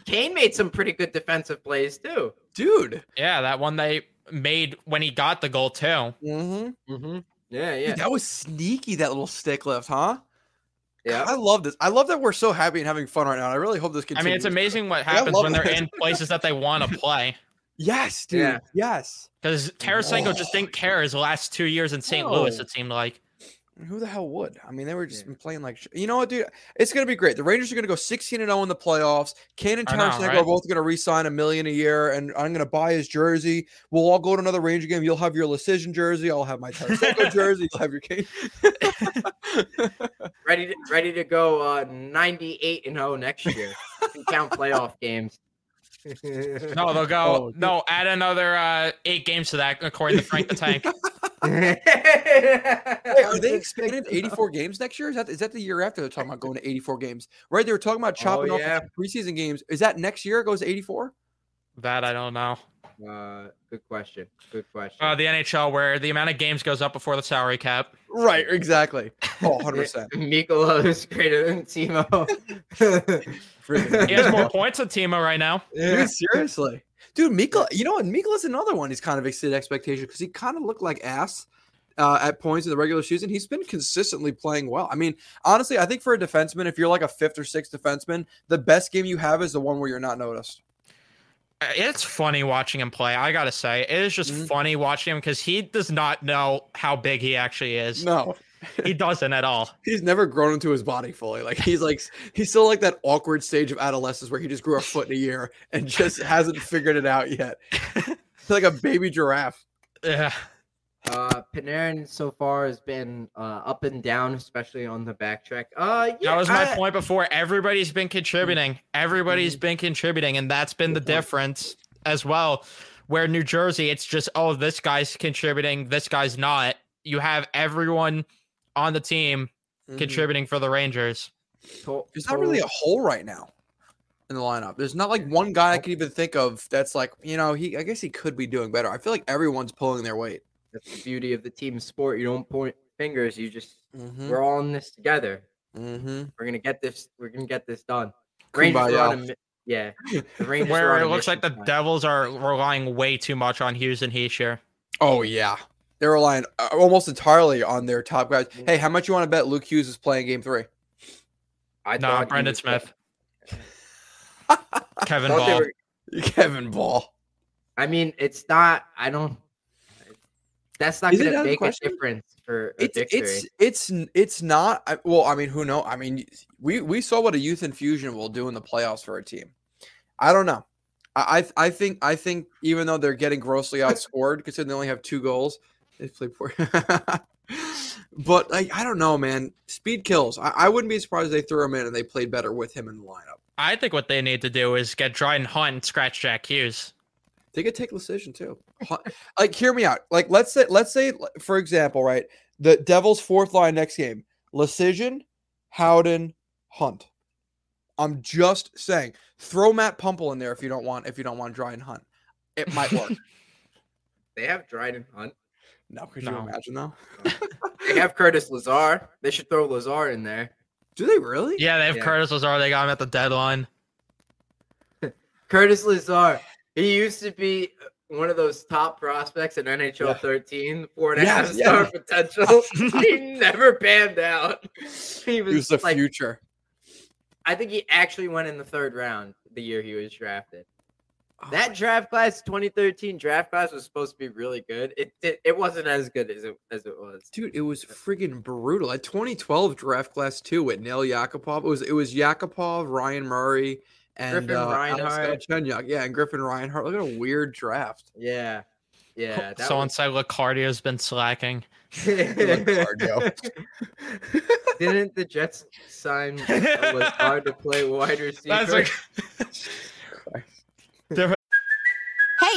Speaker 1: Kane made some pretty good defensive plays too.
Speaker 4: Dude.
Speaker 3: Yeah, that one they made when he got the goal too.
Speaker 4: Mm-hmm.
Speaker 1: Mm-hmm. Yeah, yeah,
Speaker 4: that was sneaky, that little stick lift, huh?
Speaker 1: yeah.
Speaker 4: I love this. I love that we're so happy and having fun right now. I really hope this
Speaker 3: I mean, it's amazing what happens
Speaker 4: love
Speaker 3: when they're
Speaker 4: it.
Speaker 3: in places that they want to [LAUGHS] play.
Speaker 4: Yes, dude.
Speaker 1: Yeah.
Speaker 4: Yes.
Speaker 3: Because Tarasenko just didn't care his last two years in St. Louis. It seemed like.
Speaker 4: Who the hell would? I mean, they were just
Speaker 1: Yeah.
Speaker 4: playing like sh- you know what, dude? It's gonna be great. The Rangers are gonna go 16 and 0 in the playoffs. Kane and
Speaker 3: I right?
Speaker 4: are both gonna re-sign a million a year, and I'm gonna buy his jersey. We'll all go to another Ranger game. You'll have your Leschyshyn jersey. I'll have my Tarasenko [LAUGHS] jersey. You'll have your Kane. [LAUGHS]
Speaker 1: ready to ready to go uh 98 and 0 next year. If you count playoff [LAUGHS] games. [LAUGHS]
Speaker 3: No, they'll go.
Speaker 4: Oh,
Speaker 3: no, add another uh, eight games to that, according to Frank the Tank. [LAUGHS]
Speaker 4: Wait, are they expanded 84 games next year? Is that is that the year after they're talking about going to 84 games? Right? They were talking about chopping
Speaker 1: Oh,
Speaker 4: off
Speaker 1: yeah.
Speaker 4: the preseason games. Is that next year? It goes to 84?
Speaker 3: that I don't know.
Speaker 1: Uh, good question. Good question.
Speaker 3: Uh, the NHL, where the amount of games goes up before the salary cap.
Speaker 4: Right, exactly. Oh, 100%.
Speaker 1: Mikkola [LAUGHS] is greater than Timo. [LAUGHS] [LAUGHS]
Speaker 3: He has more points than Timo right now.
Speaker 4: Dude, seriously. Dude, Mikkola, you know what? Mikkola's another one. He's kind of exceeded expectations because he kind of looked like ass uh, at points in the regular season. He's been consistently playing well. I mean, honestly, I think for a defenseman, if you're like a fifth or sixth defenseman, the best game you have is the one where you're not noticed.
Speaker 3: It's funny watching him play. I gotta say, it is just
Speaker 4: Mhm.
Speaker 3: funny watching him because he does not know how big he actually is.
Speaker 4: No,
Speaker 3: He doesn't at all. [LAUGHS]
Speaker 4: he's never grown into his body fully. Like he's like he's still like that awkward stage of adolescence where he just grew a foot in a year and just hasn't figured it out yet. [LAUGHS] Like a baby giraffe.
Speaker 3: Yeah.
Speaker 1: Uh, Panarin so far has been uh, up and down, especially on the backtrack. Uh, yeah,
Speaker 3: that was my
Speaker 1: I-
Speaker 3: point before. Everybody's been contributing. Everybody's been contributing, and that's been the difference as well. Where New Jersey, it's just oh, this guy's contributing, this guy's not. You have everyone on the team
Speaker 4: Mhm.
Speaker 3: contributing for the Rangers.
Speaker 4: There's not really a hole right now in the lineup. There's not like one guy I can even think of that's like, you know, he I guess he could be doing better. I feel like everyone's pulling their weight.
Speaker 1: That's the beauty of the team sport. You don't point fingers. You just
Speaker 4: Mm-hmm.
Speaker 1: we're all in this together.
Speaker 4: Mm-hmm.
Speaker 1: We're gonna get this. We're gonna get this done. Rangers are
Speaker 4: Kumbaya.
Speaker 1: on a yeah. The [LAUGHS] Rangers
Speaker 3: Where it looks like the
Speaker 1: mission now.
Speaker 3: Devils are relying way too much on Hughes and Hischier.
Speaker 4: Oh yeah. They're relying uh, almost entirely on their top guys.
Speaker 1: Mm-hmm.
Speaker 4: Hey, how much you want to bet Luke Hughes is playing game three?
Speaker 1: I
Speaker 3: No,
Speaker 1: thought
Speaker 3: Brendan Smith, [LAUGHS] Kevin Bahl.
Speaker 1: were-
Speaker 4: Kevin Bahl.
Speaker 1: I mean, it's not. I don't. That's not going to
Speaker 4: of the
Speaker 1: make a difference for a
Speaker 4: It's
Speaker 1: victory.
Speaker 4: it's it's it's not. I, well, I mean, who know? I mean, we we saw what a youth infusion will do in the playoffs for a team. I don't know. I I, I think I think even though they're getting grossly outscored, considering they only have two goals, they play poor. [LAUGHS] but like I don't know, man. Speed kills. I, I wouldn't be surprised if they threw him in and they played better with him in the lineup.
Speaker 3: I think what they need to do is get Dryden Hunt and scratch Jack Hughes.
Speaker 4: They could take decision too. Like, hear me out. Like, let's say, let's say, for example, right, the Devils' fourth line next game: Lecision, Howden, Hunt. I'm just saying, throw Matt Pumple in there if you don't want if you don't want Dryden Hunt. It might work. [LAUGHS]
Speaker 1: they have Dryden Hunt.
Speaker 4: no, could
Speaker 3: No.
Speaker 4: you imagine though?
Speaker 1: They have Curtis Lazar. They should throw Lazar in there.
Speaker 4: Do they really?
Speaker 3: Yeah, they have
Speaker 1: Yeah.
Speaker 3: Curtis Lazar. They got him at the deadline. [LAUGHS]
Speaker 1: Curtis Lazar. He used to be uh, one of those top prospects in NHL
Speaker 4: Yeah.
Speaker 1: 13, four and a half
Speaker 4: Yes,
Speaker 1: star
Speaker 4: yeah. [LAUGHS]
Speaker 1: potential. [LAUGHS] he never panned out. [LAUGHS] He
Speaker 4: He
Speaker 1: was,
Speaker 4: was the
Speaker 1: like,
Speaker 4: future.
Speaker 1: I think he actually went in the third round the year he was drafted.
Speaker 4: Oh
Speaker 1: That draft class, 2013 draft class, was supposed to be really good. It it, it wasn't as good as it as it was.
Speaker 4: Dude, it was friggin' brutal. At 2012 draft class two with Nail Yakupov. It was it was Yakupov, Ryan Murray, and
Speaker 1: Griffin
Speaker 4: uh,
Speaker 1: Reinhart.
Speaker 4: Alex Yeah, and Griffin Reinhart. Look at a weird draft.
Speaker 1: Yeah, yeah. That
Speaker 3: Someone
Speaker 1: was-
Speaker 3: said Lacardio's been slacking.
Speaker 4: cardio. [LAUGHS]
Speaker 1: Didn't the Jets sign was hard to play wide [LAUGHS] receiver?
Speaker 3: That's like
Speaker 5: Hey,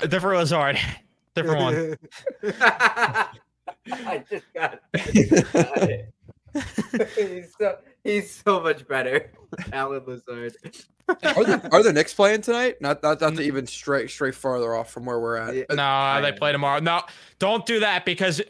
Speaker 3: Different Lazard. [LAUGHS] Different one. [LAUGHS]
Speaker 1: I just got it. [LAUGHS] he's so he's so much better, Allen Lazard.
Speaker 4: are, the, are the Knicks playing tonight? Not not, not to even straight straight farther off from where we're at.
Speaker 1: Yeah.
Speaker 4: But-
Speaker 3: No, they
Speaker 1: Fine.
Speaker 3: play tomorrow. No, don't do that because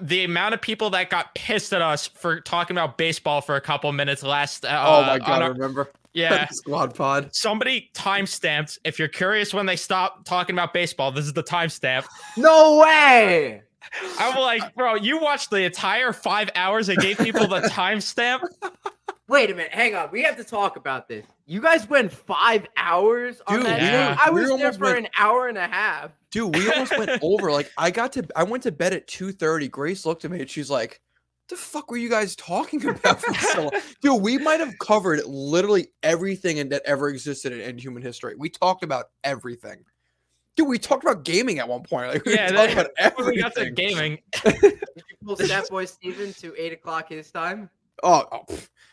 Speaker 3: the amount of people that got pissed at us for talking about baseball for a couple minutes last. Uh,
Speaker 4: oh my
Speaker 3: on
Speaker 4: god!
Speaker 3: our-
Speaker 4: remember?
Speaker 3: Yeah. [LAUGHS]
Speaker 4: Squad pod.
Speaker 3: Somebody timestamped. If you're curious when they stop talking about baseball, this is the timestamp.
Speaker 1: No way. [LAUGHS]
Speaker 3: I'm like, bro, you watched the entire five hours and gave people the timestamp. [LAUGHS]
Speaker 1: Wait a minute. Hang on. We have to talk about this. You guys went five hours on
Speaker 4: Dude,
Speaker 1: that.
Speaker 3: we
Speaker 1: show?
Speaker 3: were-
Speaker 1: I
Speaker 4: we
Speaker 1: was there for
Speaker 4: went-
Speaker 1: an hour and a half.
Speaker 4: Dude, we almost went over. Like, I got to, I went to bed at two thirty. Grace looked at me and she's like, "The fuck were you guys talking [LAUGHS] about for so long?" Dude, we might have covered literally everything that ever existed in, in human history. We talked about everything. Dude, we talked about gaming at one point. Like, we
Speaker 3: Yeah,
Speaker 4: talked
Speaker 3: that-
Speaker 4: about
Speaker 3: When [LAUGHS] we got to gaming. [LAUGHS]
Speaker 1: Did you pull Stat Boy Steven to eight o'clock his time?
Speaker 4: Oh, oh,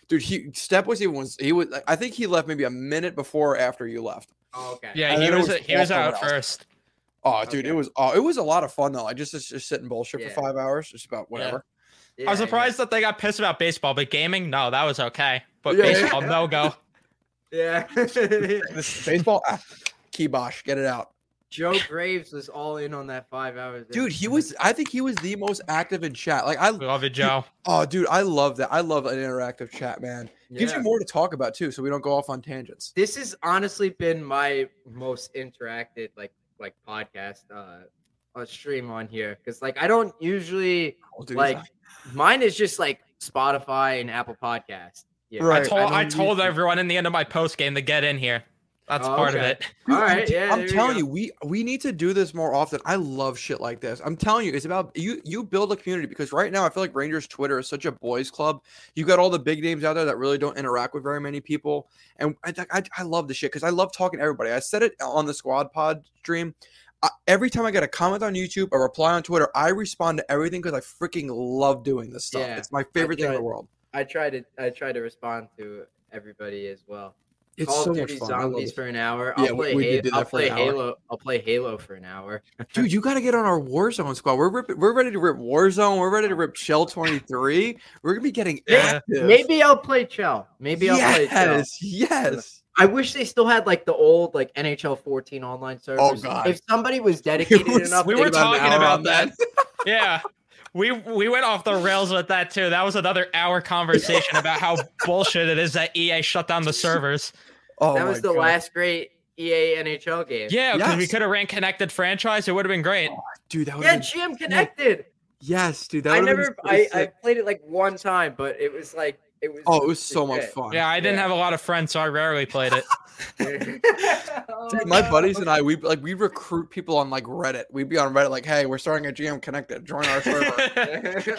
Speaker 4: dude, he Step Boy even was he was. I think he left maybe a minute before or after you left.
Speaker 1: Oh, okay.
Speaker 3: Yeah,
Speaker 4: And
Speaker 3: he was
Speaker 4: was
Speaker 3: he was out first.
Speaker 4: Oh, dude, it was oh, it was a lot of fun though. I just just, just sit and bullshit
Speaker 1: Yeah.
Speaker 4: for five hours, just about whatever.
Speaker 1: Yeah,
Speaker 3: I was
Speaker 1: yeah.
Speaker 3: surprised that they got pissed about baseball, but gaming, no, that was okay. But
Speaker 4: Yeah, yeah.
Speaker 3: baseball, no go. [LAUGHS]
Speaker 1: Yeah. [LAUGHS]
Speaker 4: Baseball, ah, kibosh, get it out.
Speaker 1: Joe Graves was all in on that five hours. there.
Speaker 4: Dude, he was. I think he was the most active in chat. Like I,
Speaker 3: We love it, Joe.
Speaker 4: oh, dude, I love that. I love an interactive chat, man. Gives you more to talk about too, so we don't go off on tangents.
Speaker 1: This has honestly been my most interacted like like podcast uh, uh stream on here because like I don't usually
Speaker 4: Oh, dude,
Speaker 1: like mine is just like Spotify and Apple Podcast. Yeah.
Speaker 4: Right.
Speaker 3: I told I,
Speaker 1: don't
Speaker 3: told
Speaker 1: use-
Speaker 3: everyone in the end of my post game to get in here. That's
Speaker 1: Oh,
Speaker 3: part of it.
Speaker 4: Dude, [LAUGHS]
Speaker 1: All
Speaker 4: I'm t-
Speaker 1: yeah,
Speaker 4: I'm telling you, we we need to do this more often. I love shit like this. I'm telling you, it's about you. You build a community because right now I feel like Rangers Twitter is such a boys' club. You got all the big names out there that really don't interact with very many people, and I I, I love the shit because I love talking to everybody. I said it on the Squad Pod stream. I, every time I get a comment on YouTube or reply on Twitter, I respond to everything because I freaking love doing this stuff.
Speaker 1: Yeah,
Speaker 4: it's my favorite thing in the world.
Speaker 1: I try to I try to respond to everybody as well.
Speaker 4: It's
Speaker 1: Call
Speaker 4: so
Speaker 1: of
Speaker 4: much
Speaker 1: Duty
Speaker 4: fun. I love
Speaker 1: Zombies for an hour. I'll
Speaker 4: we-
Speaker 1: play,
Speaker 4: we did
Speaker 1: Ha- I'll play. Halo. I'll play Halo for an hour. [LAUGHS]
Speaker 4: Dude, you got to get on our Warzone squad. We're rip- we're ready to rip Warzone. We're ready to rip Shell 23. We're gonna be getting
Speaker 3: Yeah.
Speaker 4: active.
Speaker 1: Maybe I'll play Chell. Maybe I'll play Chell.
Speaker 4: yes, yes.
Speaker 1: I wish they still had like the old like NHL 14 online oh, servers.
Speaker 4: Oh God.
Speaker 1: If somebody was [LAUGHS] dedicated
Speaker 4: was-
Speaker 1: enough,
Speaker 3: We
Speaker 1: they
Speaker 3: were
Speaker 1: could have an
Speaker 3: talking about
Speaker 1: on
Speaker 3: that. [LAUGHS] Yeah. We we went off the rails with that too. That was another hour conversation about how [LAUGHS] bullshit it is that EA shut down the servers.
Speaker 4: Oh,
Speaker 1: that was
Speaker 4: my
Speaker 1: the
Speaker 4: God.
Speaker 1: last great EA NHL game.
Speaker 3: Yeah, because we could have ran connected franchise. It would have been great.
Speaker 4: Oh, dude. That would
Speaker 1: Yeah,
Speaker 4: been,
Speaker 1: GM connected.
Speaker 4: yes, dude. That
Speaker 1: I
Speaker 4: would've been
Speaker 1: never, I, I played it like one time, but it was like it was.
Speaker 4: Oh, it was so much fun.
Speaker 3: Yeah, I didn't
Speaker 1: Yeah.
Speaker 3: have a lot of friends, so I rarely played it.
Speaker 1: Oh, [LAUGHS] [LAUGHS]
Speaker 4: Dude, my
Speaker 1: no.
Speaker 4: buddies and I, we like we recruit people on like Reddit. We'd be on Reddit like, "Hey, we're starting a GM Connected. Join our server." [LAUGHS]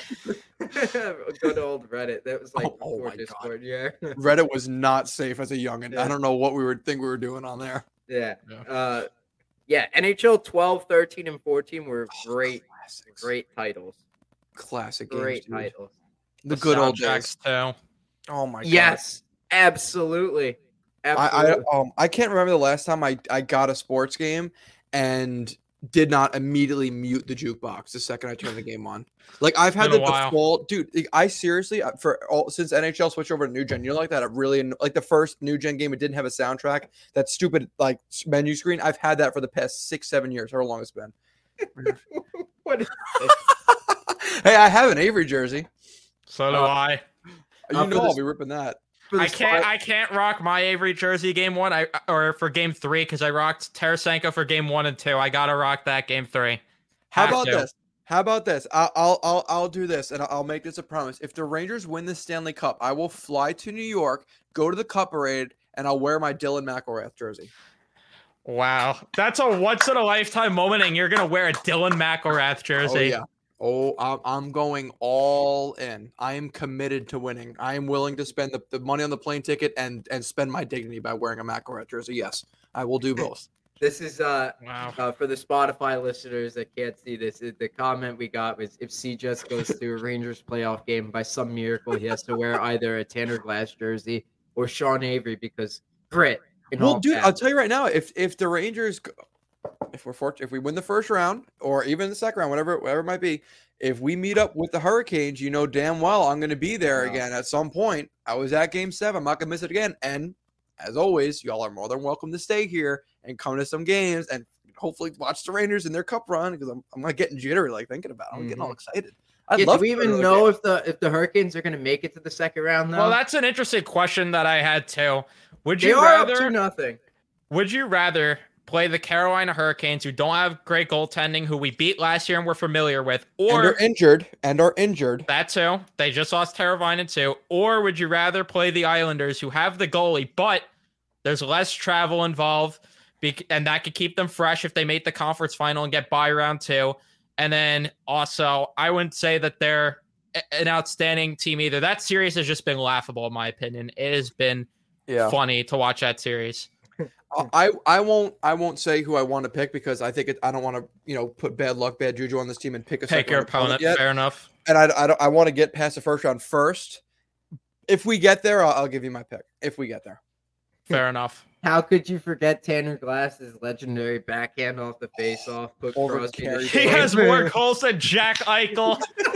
Speaker 1: Go to old Reddit. That was like
Speaker 4: Oh, oh
Speaker 1: before
Speaker 4: my God.
Speaker 1: Discord. Yeah.
Speaker 4: Reddit was not safe as a young, I
Speaker 1: Yeah.
Speaker 4: don't know what we would think we were doing on there.
Speaker 1: Yeah.
Speaker 3: Yeah.
Speaker 1: Uh, yeah. NHL 12, 13, and 14 were great,
Speaker 4: Classics.
Speaker 1: great titles.
Speaker 4: classic
Speaker 1: Great
Speaker 4: games,
Speaker 1: titles.
Speaker 4: The good old days.
Speaker 3: too.
Speaker 4: Oh my god.
Speaker 1: Yes, absolutely.
Speaker 4: I,
Speaker 1: Absolutely.
Speaker 4: I um I can't remember the last time I I got a sports game and did not immediately mute the jukebox the second I turned the game on. Like I've had the
Speaker 3: while.
Speaker 4: default, dude. I seriously uh, for all since NHL switched over to new gen, you know, like that. It really like the first new gen game. It didn't have a soundtrack. That stupid like menu screen. I've had that for the past six seven years, however long it's been. [LAUGHS]
Speaker 1: what is [LAUGHS]
Speaker 4: hey, I have an Avery jersey.
Speaker 3: So do
Speaker 1: Uh,
Speaker 3: I.
Speaker 4: You
Speaker 1: uh, for
Speaker 4: know
Speaker 1: the
Speaker 4: I'll be ripping that.
Speaker 3: I can't.
Speaker 1: spot-
Speaker 3: I can't rock my Avery jersey game one. I or for game three because I rocked Tarasenko for game one and two. I gotta rock that game three.
Speaker 4: How about
Speaker 3: to.
Speaker 4: this? How about this? I'll, I'll I'll I'll do this, and I'll- I'll make this a promise. If the Rangers win the Stanley Cup, I will fly to New York, go to the Cup parade, and I'll wear my Dylan McIlrath jersey.
Speaker 3: Wow, that's a once in a lifetime moment, and you're gonna wear a Dylan McIlrath jersey.
Speaker 4: Oh yeah. Oh, I'm, I'm going all in. I am committed to winning. I am willing to spend the, the money on the plane ticket and and spend my dignity by wearing a McIlrath jersey. Yes, I will do both. [LAUGHS]
Speaker 1: This is uh,
Speaker 3: Wow.
Speaker 1: uh for the Spotify listeners that can't see this. The comment we got was if C just goes to a Rangers playoff game by some miracle, he has to wear either a Tanner Glass jersey or Sean Avery because grit.
Speaker 4: well,
Speaker 1: all
Speaker 4: dude, I'll tell you right now, if if the Rangers, go- if we're fortunate, if we win the first round or even the second round, whatever whatever it might be, if we meet up with the Hurricanes, you know damn well I'm going to be there
Speaker 1: Yeah.
Speaker 4: again at some point. I was at Game Seven. I'm not going to miss it again. And as always, y'all are more than welcome to stay here and come to some games and hopefully watch the Rangers in their Cup run because I'm I'm like getting jittery like thinking about. it. I'm getting all mm-hmm. excited. I'd
Speaker 1: Yeah,
Speaker 4: love
Speaker 1: do we
Speaker 4: to go to
Speaker 1: even know
Speaker 4: game.
Speaker 1: if the if the Hurricanes are going to make it to the second round? Though.
Speaker 3: Well, that's an interesting question that I had too. Would
Speaker 1: They
Speaker 3: you
Speaker 1: are up
Speaker 3: rather?
Speaker 1: to nothing.
Speaker 3: Would you rather play the Carolina Hurricanes, who don't have great goaltending, who we beat last year and we're familiar with,
Speaker 4: and
Speaker 3: or
Speaker 4: are injured and are injured.
Speaker 3: that too? They just lost Teravainen too. Or would you rather play the Islanders, who have the goalie, but there's less travel involved, and that could keep them fresh if they make the conference final and get by round two. And then also, I wouldn't say that they're an outstanding team either. That series has just been laughable, in my opinion. It has been
Speaker 4: Yeah.
Speaker 3: funny to watch that series.
Speaker 4: I I won't I won't say who I want to pick because I think it, I don't want to you know put bad luck, bad juju on this team and pick a
Speaker 3: Pick
Speaker 4: second
Speaker 3: your
Speaker 4: round
Speaker 3: opponent.
Speaker 4: yet.
Speaker 3: Fair enough.
Speaker 4: And I I, don't, I want to get past the first round first. If we get there, I'll, I'll give you my pick. If we get there,
Speaker 3: Fair enough. [LAUGHS]
Speaker 1: How could you forget Tanner Glass's legendary backhand off the face-off? Put Crosby
Speaker 3: He
Speaker 1: shame?
Speaker 3: has more goals than Jack Eichel. [LAUGHS]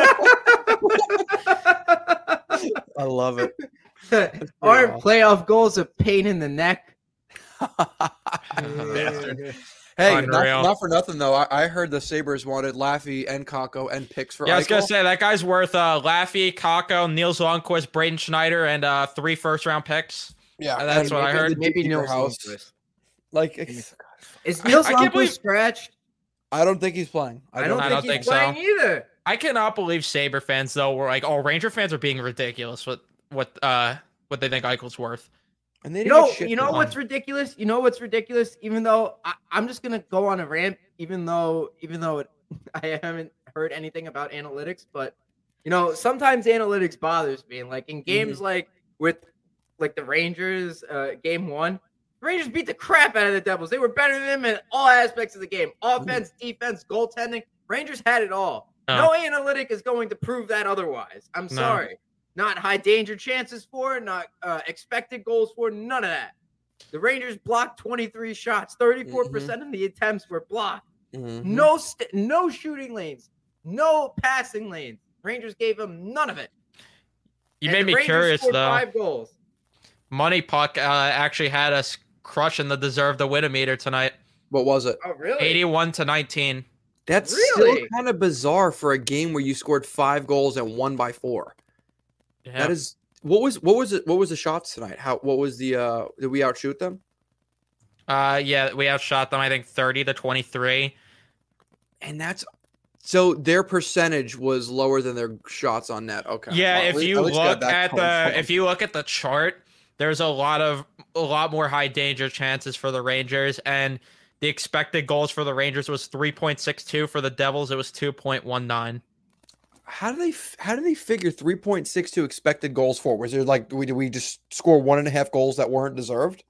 Speaker 4: I love it. [LAUGHS]
Speaker 1: Aren't
Speaker 4: awesome.
Speaker 1: playoff goals a pain in the neck?
Speaker 3: Bastard. [LAUGHS]
Speaker 4: Hey, not, not for nothing though. I, I heard the Sabres wanted Laffy and Kakko and picks for.
Speaker 3: Yeah, I was gonna say that guy's worth uh Laffy, Kakko, Nils Lundkvist, Braden Schneider, and uh three first round picks.
Speaker 4: Yeah,
Speaker 3: Uh, that's
Speaker 4: and
Speaker 3: what I heard.
Speaker 1: Maybe
Speaker 4: Deeper
Speaker 1: Nils
Speaker 4: house.
Speaker 1: Lundqvist.
Speaker 4: Like, it's-
Speaker 1: Is Niels
Speaker 3: I
Speaker 1: Lundqvist
Speaker 3: believe-
Speaker 1: scratched?
Speaker 4: I don't think he's playing. I
Speaker 1: I
Speaker 4: don't.
Speaker 1: don't,
Speaker 3: I
Speaker 1: think he's
Speaker 3: think so.
Speaker 1: playing either.
Speaker 3: I cannot believe Sabre fans though were like, oh, Ranger fans are being ridiculous with what uh what they think Eichel's worth.
Speaker 4: And they
Speaker 1: You know, you know what's ridiculous? You know what's ridiculous? Even though I, I'm just gonna go on a rant, even though even though it, [LAUGHS] I haven't heard anything about analytics, but you know, sometimes analytics bothers me. And like in games like with like the Rangers, uh, game one, the Rangers beat the crap out of the Devils. They were better than them in all aspects of the game: offense, defense, goaltending. Rangers had it all.
Speaker 3: No.
Speaker 1: No analytic is going to prove that otherwise. I'm
Speaker 3: No.
Speaker 1: sorry. Not high danger chances for, not uh, expected goals for, none of that. The Rangers blocked 23 shots. 34% of the attempts were blocked.
Speaker 4: Mhm.
Speaker 1: No st- no shooting lanes. No passing lanes. Rangers gave them none of it.
Speaker 3: You
Speaker 1: And
Speaker 3: made me
Speaker 1: Rangers
Speaker 3: curious though.
Speaker 1: Five goals.
Speaker 3: Money Puck uh, actually had us crushing the deserve the win meter tonight.
Speaker 4: What was it?
Speaker 1: Oh, really?
Speaker 3: 81 to 19.
Speaker 4: That's
Speaker 1: Really?
Speaker 4: still kind of bizarre for a game where you scored five goals and won by four.
Speaker 3: Yeah.
Speaker 4: That is what was what was it? What was the shots tonight? How what was the uh did we outshoot them?
Speaker 3: uh yeah, we outshot them I think 30 to 23.
Speaker 4: And that's so their percentage was lower than their shots on net. Okay.
Speaker 3: Yeah,
Speaker 4: Well,
Speaker 3: if
Speaker 4: least-
Speaker 3: you
Speaker 4: at least got
Speaker 3: look at
Speaker 4: going for
Speaker 3: if you look at the chart, there's a lot of a lot more high danger chances for the Rangers and the expected goals for the Rangers was 3.62 for the Devils it was 2.19.
Speaker 4: how do they how do they figure 3.62 expected goals for? Was there like we did we just score one and a half goals that weren't deserved?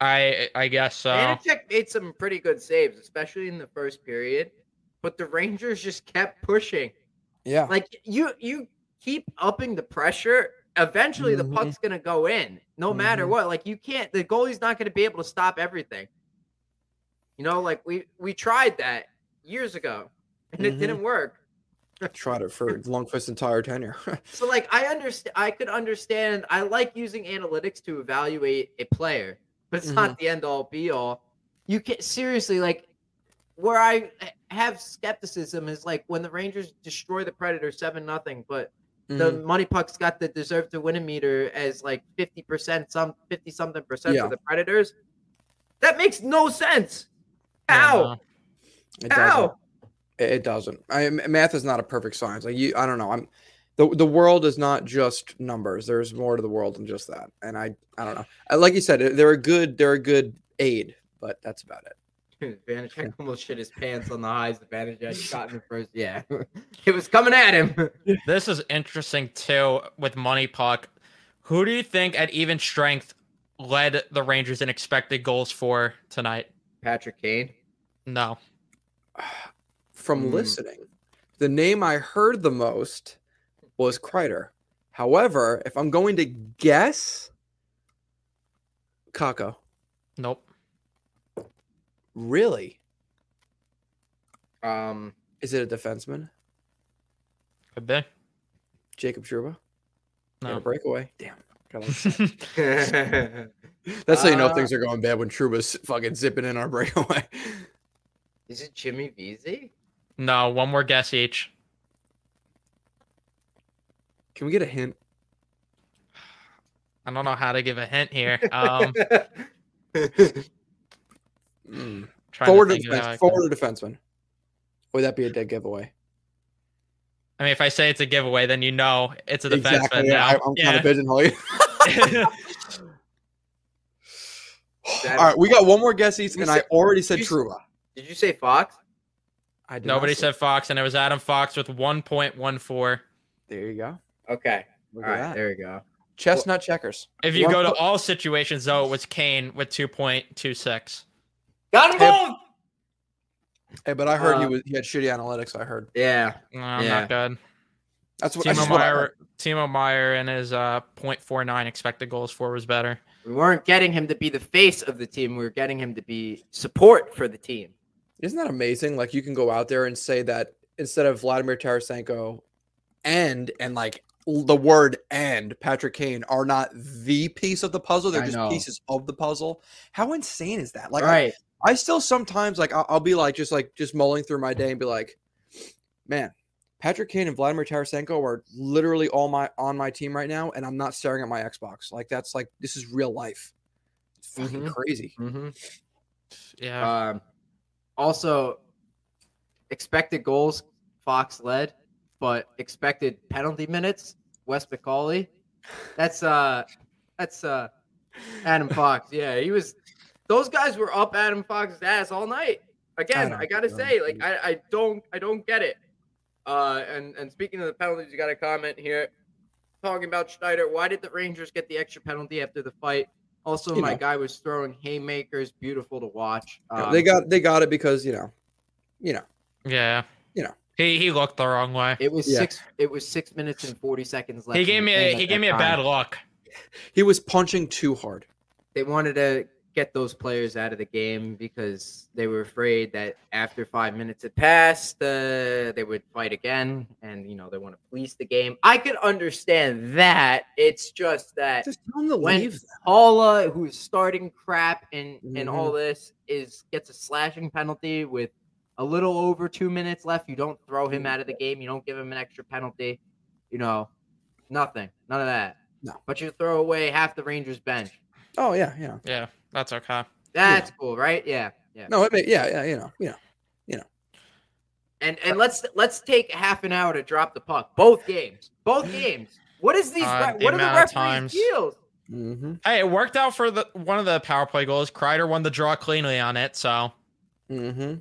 Speaker 3: I I guess so.
Speaker 1: Vanecek made some pretty good saves, especially in the first period. But the Rangers just kept pushing.
Speaker 4: Yeah.
Speaker 1: Like you, you keep upping the pressure. Eventually,
Speaker 4: Mhm.
Speaker 1: the puck's gonna go in, no matter
Speaker 4: Mhm.
Speaker 1: what. Like you can't. The goalie's not gonna be able to stop everything. You know, like we we tried that years ago, and
Speaker 4: Mhm.
Speaker 1: it didn't work.
Speaker 4: I tried it for Lundqvist's entire tenure. [LAUGHS]
Speaker 1: So, like, I understand. I could understand. I like using analytics to evaluate a player, but it's not the end all be all. You can seriously like where I have skepticism is like when the Rangers destroy the Predators seven nothing, but the
Speaker 4: Mhm.
Speaker 1: money puck's got the deserve to win a meter as like 50%, some 50 something percent
Speaker 4: Yeah.
Speaker 1: for the Predators. That makes no sense. How?
Speaker 4: doesn't.
Speaker 1: How?
Speaker 4: It it doesn't. I m- math is not a perfect science. Like you, I don't know. I'm the the world is not just numbers. There's more to the world than just that. And I I don't know. Uh, Like you said, they're a good they're a good aid, but that's about it. [LAUGHS]
Speaker 1: Vanecek almost shit his pants on the highs the Vanecek shot in the first. Yeah. [LAUGHS] it was coming at him. [LAUGHS]
Speaker 3: This is interesting too with Money Puck. Who do you think at even strength led the Rangers in expected goals for tonight?
Speaker 1: Patrick Kane.
Speaker 3: No. [SIGHS] [SIGHS] [SIGHS]
Speaker 4: From
Speaker 1: Mm.
Speaker 4: listening, the name I heard the most was Kreider. However, if I'm going to guess, Kakko.
Speaker 3: Nope.
Speaker 4: Really?
Speaker 1: Um,
Speaker 4: Is it a defenseman?
Speaker 3: Could be.
Speaker 4: Jacob Trouba? Got
Speaker 3: No.
Speaker 4: a breakaway. Damn. [LAUGHS] [LAUGHS] That's how you know
Speaker 1: Uh,
Speaker 4: things are going bad when Trouba's fucking zipping in our breakaway.
Speaker 1: Is it Jimmy Vesey?
Speaker 3: No, one more guess each.
Speaker 4: Can we get a hint?
Speaker 3: I don't know how to give a hint here. Um,
Speaker 4: Mm.
Speaker 3: trying
Speaker 4: Forward
Speaker 3: think of how I
Speaker 4: defense,
Speaker 3: can-
Speaker 4: forward defenseman. Would that be a dead giveaway?
Speaker 3: I mean, if I say it's a giveaway, then you know it's a defenseman
Speaker 4: Exactly. Yeah,
Speaker 3: now.
Speaker 4: I, I'm kind of pigeonholing. [LAUGHS]
Speaker 1: That-
Speaker 4: All right, we got one more guess each,
Speaker 1: You
Speaker 4: and I already said
Speaker 1: you said-
Speaker 4: Trouba.
Speaker 1: Did you say Fox?
Speaker 4: I did
Speaker 3: Nobody
Speaker 4: say-
Speaker 3: said Fox, and it was Adam Fox with 1.14.
Speaker 4: There you go.
Speaker 1: Okay.
Speaker 4: Look
Speaker 1: All
Speaker 4: at
Speaker 1: right.
Speaker 4: that.
Speaker 1: There you go.
Speaker 4: Chestnut checkers.
Speaker 3: If you
Speaker 1: One
Speaker 3: go to
Speaker 1: po-
Speaker 3: all situations, though, it was Kane with 2.26.
Speaker 1: Got him
Speaker 4: Hey,
Speaker 1: both.
Speaker 4: Hey, but I heard he
Speaker 1: Uh,
Speaker 4: was he had shitty analytics. I heard.
Speaker 1: Yeah.
Speaker 3: No,
Speaker 1: Yeah.
Speaker 3: not good.
Speaker 4: That's what. that's
Speaker 3: Timo
Speaker 4: just what I heard.
Speaker 3: Meier, Timo Meier and his uh, 0.49 expected goals for was better.
Speaker 1: We weren't getting him to be the face of the team. We were getting him to be support for the team.
Speaker 4: Isn't that amazing? Like you can go out there and say that instead of Vladimir Tarasenko and and like the word and Patrick Kane are not the piece of the puzzle. They're
Speaker 1: I
Speaker 4: just
Speaker 1: know.
Speaker 4: pieces of the puzzle. How insane is that? Like I-
Speaker 1: right.
Speaker 4: I, still sometimes like I'll, I'll be like just like just mulling through my day and be like, man, Patrick Kane and Vladimir Tarasenko are literally all my on my team right now, and I'm not staring at my Xbox. Like that's like this is real life. It's fucking
Speaker 1: Mhm.
Speaker 4: crazy.
Speaker 1: hmm
Speaker 3: Yeah.
Speaker 1: Um, also, expected goals, Fox led, but expected penalty minutes, Wes McCauley. That's uh, that's uh, Adam Fox. [LAUGHS] Yeah, he was. Those guys were up Adam Fox's ass all night. Again,
Speaker 4: don't
Speaker 1: I, gotta
Speaker 4: know.
Speaker 1: say, like, I, I don't, I don't get it. Uh, and and speaking of the penalties, you got a comment here talking about Schneider. Why did the Rangers get the extra penalty after the fight? Also,
Speaker 4: You
Speaker 1: my
Speaker 4: know.
Speaker 1: guy was throwing haymakers, beautiful to watch.
Speaker 4: You know,
Speaker 1: Um,
Speaker 4: they got they got it because you know, you know.
Speaker 3: yeah.
Speaker 4: you know.
Speaker 3: He he looked the wrong way.
Speaker 1: It was
Speaker 4: Yeah.
Speaker 1: six. It was six minutes and forty seconds left.
Speaker 3: He gave me a, he gave me a
Speaker 1: time.
Speaker 3: bad look.
Speaker 4: He was punching too hard.
Speaker 1: They wanted to get those players out of the game because they were afraid that after five minutes had passed, uh, they would fight again, and you know they want to police the game. I could understand that. It's just that
Speaker 4: Just tell him to
Speaker 1: when
Speaker 4: leave.
Speaker 1: Haula, who's starting crap and and
Speaker 4: Mhm.
Speaker 1: all this, is gets a slashing penalty with a little over two minutes left. You don't throw him out of the game. You don't give him an extra penalty. You know, nothing, none of that.
Speaker 4: No.
Speaker 1: But you throw away half the Rangers bench.
Speaker 4: Oh yeah, yeah.
Speaker 3: Yeah, that's okay.
Speaker 1: That's cool, right? Yeah, yeah.
Speaker 4: No, it may, yeah, yeah, you know, you know. You know.
Speaker 1: And and let's let's take half an hour to drop the puck. Both games, both games. What is these?
Speaker 3: Uh,
Speaker 1: re-
Speaker 3: the
Speaker 1: what are the referees'
Speaker 3: times.
Speaker 1: deals?
Speaker 4: Mm-hmm.
Speaker 3: Hey, it worked out for the one of the power play goals. Kreider won the draw cleanly on it. So,
Speaker 4: Mm-hmm.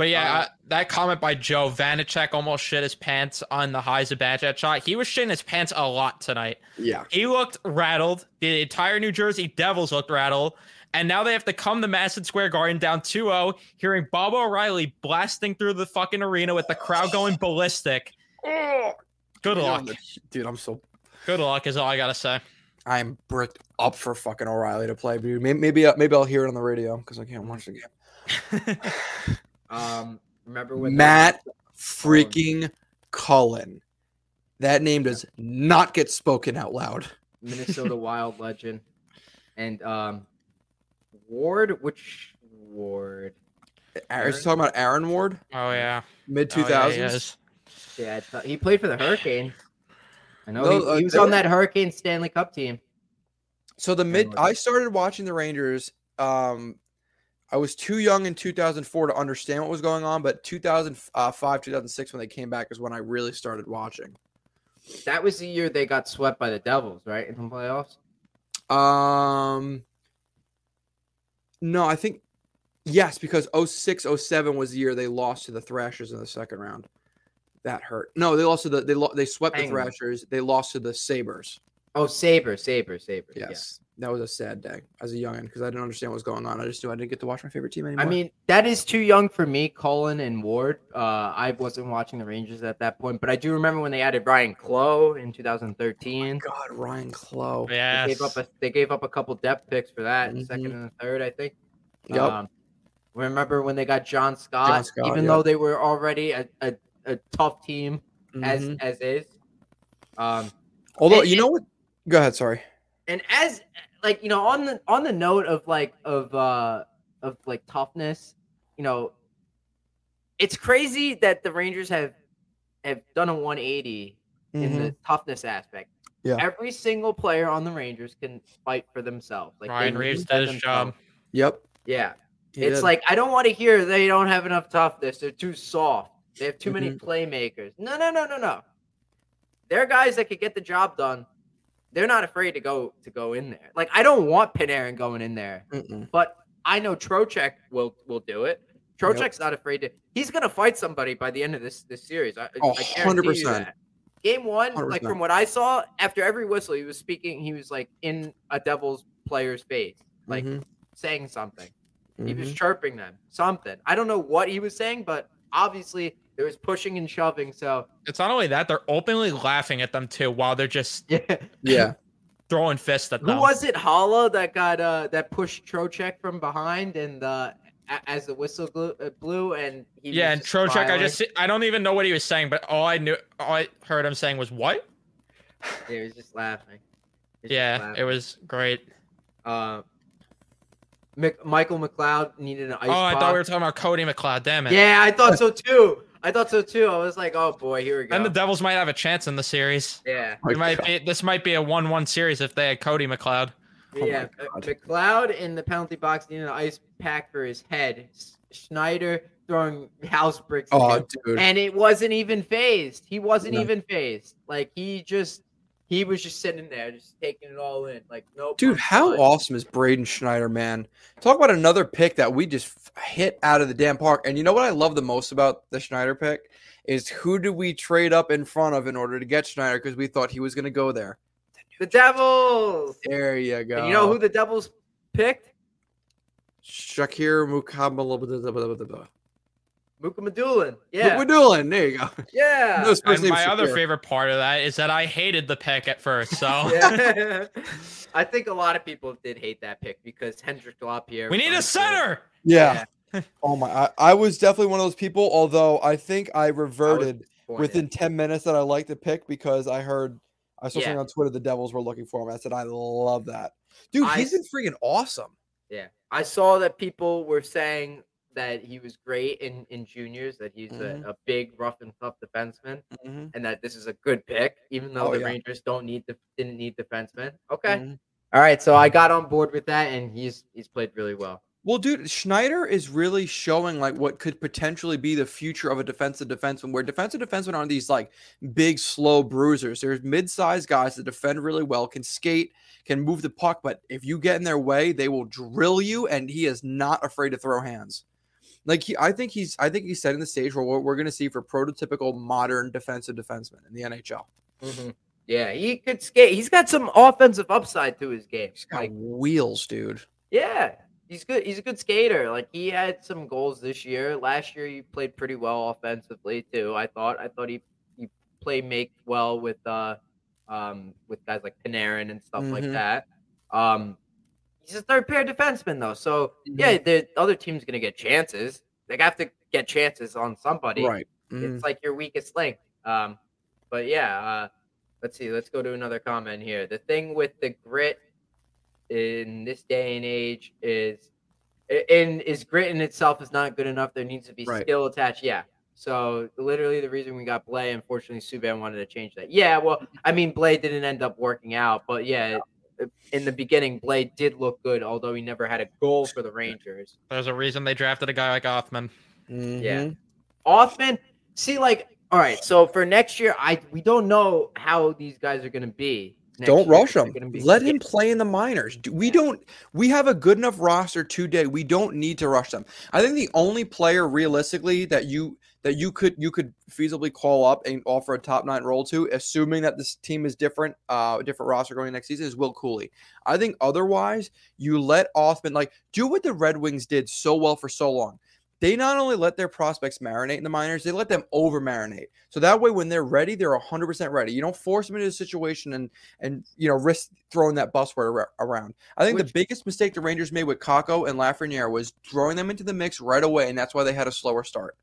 Speaker 3: But yeah,
Speaker 1: Uh,
Speaker 3: that comment by Joe Vanecek almost shit his pants on the highs of Badgett shot. He was shitting his pants a lot tonight.
Speaker 4: Yeah.
Speaker 3: He looked rattled. The entire New Jersey Devils looked rattled. And now they have to come to Madison Square Garden down 2-0, hearing Baba O'Riley blasting through the fucking arena with the crowd going ballistic. Good luck.
Speaker 4: Dude, I'm so
Speaker 3: Good luck is all I gotta say.
Speaker 4: I'm bricked up for fucking O'Riley to play, dude. Maybe maybe, uh, maybe I'll hear it on the radio because I can't watch the game. [LAUGHS]
Speaker 1: Um, remember when
Speaker 4: Matt freaking Cullen. That name does not get spoken out loud.
Speaker 1: Minnesota [LAUGHS] Wild legend, and um, Ward. Which Ward?
Speaker 4: Are you talking about Aaron Ward?
Speaker 3: Oh yeah.
Speaker 4: Mid
Speaker 3: Oh,
Speaker 4: two
Speaker 3: yeah, he.
Speaker 1: Yeah, he played for the Hurricanes. I know
Speaker 4: No,
Speaker 1: he,
Speaker 4: uh,
Speaker 1: he was
Speaker 4: they
Speaker 1: on that Hurricane Stanley Cup team.
Speaker 4: So the mid, I started watching the Rangers. Um, I was too young in 2004 to understand what was going on, but 2005, 2006, when they came back, is when I really started watching.
Speaker 1: That was the year they got swept by the Devils, right, in the playoffs.
Speaker 4: Um, no, I think yes, because 06, 07 was the year they lost to the Thrashers in the second round. That hurt. No, they lost to the they lo- they swept the
Speaker 1: Penguins.
Speaker 4: Thrashers. They lost to the Sabres.
Speaker 1: Oh, Sabre, Sabre, Sabre.
Speaker 4: Yes, that was a sad day as a youngin because I didn't understand what was going on. I just knew I didn't get to watch my favorite team anymore.
Speaker 1: I mean, that is too young for me, Cullen and Ward. Uh, I wasn't watching the Rangers at that point, but I do remember when they added Ryan Clowe in 2013.
Speaker 4: God, Ryan Clowe.
Speaker 3: Yeah.
Speaker 1: They gave up a they gave up a couple depth picks for that, the second and the third, I think.
Speaker 4: Yep.
Speaker 1: Um, remember when they got John Scott,
Speaker 4: John Scott,
Speaker 1: even
Speaker 4: yep.
Speaker 1: though they were already a, a, a tough team as
Speaker 4: Mhm.
Speaker 1: as is. Um,
Speaker 4: Although
Speaker 1: and-
Speaker 4: you know what? Go ahead. Sorry.
Speaker 1: and as like you know on the on the note of like of uh of like toughness you know it's crazy that the rangers have have done a 180 in
Speaker 4: Mm-hmm.
Speaker 1: the toughness aspect
Speaker 4: Yeah.
Speaker 1: Every single player on the Rangers can fight for themselves. Like they
Speaker 3: Ryan
Speaker 1: can
Speaker 3: Reeves
Speaker 1: defend
Speaker 3: did his job.
Speaker 4: Yep.
Speaker 1: Yeah.
Speaker 4: he
Speaker 1: it's
Speaker 4: did.
Speaker 1: like I don't want to hear they don't have enough toughness. They're too soft. They have too many
Speaker 4: Mhm.
Speaker 1: playmakers. No, no, no, no, no. They're guys that could get the job done. They're not afraid to go to go in there. Like I don't want Panarin going in there,
Speaker 4: Mm-mm.
Speaker 1: but I know Trocheck will will do it. Trocheck's not afraid to. He's gonna fight somebody by the end of this this series. I,
Speaker 4: Oh,
Speaker 1: I
Speaker 4: 100%.
Speaker 1: Game one, like
Speaker 4: 100%.
Speaker 1: from what I saw, after every whistle, he was speaking. He was like in a Devils player's face, like
Speaker 4: Mhm.
Speaker 1: saying something. He was
Speaker 4: Mhm.
Speaker 1: chirping them, something. I don't know what he was saying, but obviously there was pushing and shoving. So
Speaker 3: It's not only that, they're openly laughing at them too while they're just [LAUGHS]
Speaker 1: yeah,
Speaker 4: Yeah.
Speaker 3: throwing fists at
Speaker 1: who
Speaker 3: them.
Speaker 1: was it? Haula that got uh that pushed Trocheck from behind and uh as the whistle blew, uh, blew and he
Speaker 3: yeah,
Speaker 1: was
Speaker 3: and
Speaker 1: just
Speaker 3: Trocheck, I just I don't even know what he was saying, but all I knew all I heard him saying was what?
Speaker 1: yeah, he was just laughing. He was just
Speaker 3: Yeah,
Speaker 1: laughing.
Speaker 3: it was great.
Speaker 1: Uh, Mc- Michael McLeod needed an ice.
Speaker 3: oh, I thought we were talking about Cody McLeod. Damn it.
Speaker 1: Yeah, I thought so too. I thought so too. I was like, oh boy, here we go.
Speaker 3: And the Devils might have a chance in the series.
Speaker 1: yeah.
Speaker 4: My
Speaker 3: It might be, this might be a one-one series if they had Cody McLeod.
Speaker 4: Oh
Speaker 1: yeah, uh, McLeod in the penalty box needing an ice pack for his head. Schneider throwing house bricks.
Speaker 4: Oh, dude.
Speaker 1: and it wasn't even phased. He wasn't
Speaker 4: No.
Speaker 1: even phased. Like he just, he was just sitting there, just taking it all in. Like no,
Speaker 4: Dude, how awesome is Braden Schneider, man? Talk about another pick that we just hit out of the damn park. And you know what I love the most about the Schneider pick is who do we trade up in front of in order to get Schneider because we thought he was going to go there.
Speaker 1: The Devils.
Speaker 4: There you go.
Speaker 1: And you know who the Devils picked?
Speaker 4: Shakir Mukabala.
Speaker 1: Mukhamadullin. Yeah,
Speaker 4: We're. There you go. [LAUGHS]
Speaker 1: yeah.
Speaker 4: Those first
Speaker 3: And
Speaker 4: names
Speaker 3: my other favorite part of that is that I hated the pick at first. So [LAUGHS]
Speaker 1: yeah. [LAUGHS] I think a lot of people did hate that pick because Hendrix Lapierre.
Speaker 3: we need a center.
Speaker 4: Yeah. oh my! I, I was definitely one of those people. Although I think I
Speaker 1: I
Speaker 4: reverted
Speaker 1: disappointed.
Speaker 4: within ten minutes that I liked the pick because I heard I saw
Speaker 1: Yeah.
Speaker 4: something on Twitter the Devils were looking for him. I said I love that, dude.
Speaker 1: I
Speaker 4: he's been freaking awesome.
Speaker 1: Yeah, I saw that people were saying that he was great in in juniors, that he's
Speaker 4: Mhm.
Speaker 1: a, a big, rough and tough defenseman,
Speaker 4: Mhm,
Speaker 1: and that this is a good pick, even though
Speaker 4: Oh,
Speaker 1: the
Speaker 4: yeah.
Speaker 1: Rangers don't need the didn't need defensemen. Okay,
Speaker 4: mhm.
Speaker 1: all right, so I got on board with that, and he's he's played really well.
Speaker 4: Well, dude, Schneider is really showing like what could potentially be the future of a defensive defenseman, where defensive defensemen aren't these like big, slow bruisers. There's mid-sized guys that defend really well, can skate, can move the puck, but if you get in their way, they will drill you, and he is not afraid to throw hands. Like he, I think he's, I think he's setting the stage for what we're going to see for prototypical modern defensive defenseman in the NHL.
Speaker 1: Yeah, he could skate. He's got some offensive upside to his game.
Speaker 4: He's got
Speaker 1: Like,
Speaker 4: wheels, dude.
Speaker 1: yeah, he's good. He's a good skater. Like he had some goals this year. Last year he played pretty well offensively too. I thought. I thought he he play make well with uh um with guys like Panarin and stuff like
Speaker 4: Mhm.
Speaker 1: that. Um, he's a third pair defenseman though, so yeah, the other team's gonna get chances. They have to get chances on somebody.
Speaker 4: Right. Mhm.
Speaker 1: It's like your weakest link. Um, but yeah, uh, let's see. Let's go to another comment here. The thing with the grit in this day and age is, in is grit in itself is not good enough. There needs to be
Speaker 4: Right.
Speaker 1: skill attached. Yeah. So literally, the reason we got Blais, unfortunately, Subban wanted to change that. Yeah. Well, I mean, Blais didn't end up working out, but yeah. In the beginning, Blais did look good, although he never had a goal for the Rangers.
Speaker 3: There's a reason they drafted a guy like Othmann.
Speaker 1: Yeah.
Speaker 4: Mhm.
Speaker 1: Othmann, see, like, all right. So for next year, I we don't know how these guys are going to be.
Speaker 4: Don't rush him. Let him play in the minors. We don't. We have a good enough roster today. We don't need to rush them. I think the only player realistically that you that you could you could feasibly call up and offer a top nine role to, assuming that this team is different, uh, a different roster going next season, is Will Cuylle. I think otherwise, you let Othmann like do what the Red Wings did so well for so long. They not only let their prospects marinate in the minors, they let them over marinate. So that way, when they're ready, they're 100% ready. You don't force them into a situation and and you know risk throwing that buzzword ar- around. I think
Speaker 1: Which-
Speaker 4: the biggest mistake the Rangers made with Kakko and Lafreniere was throwing them into the mix right away, and that's why they had a slower start.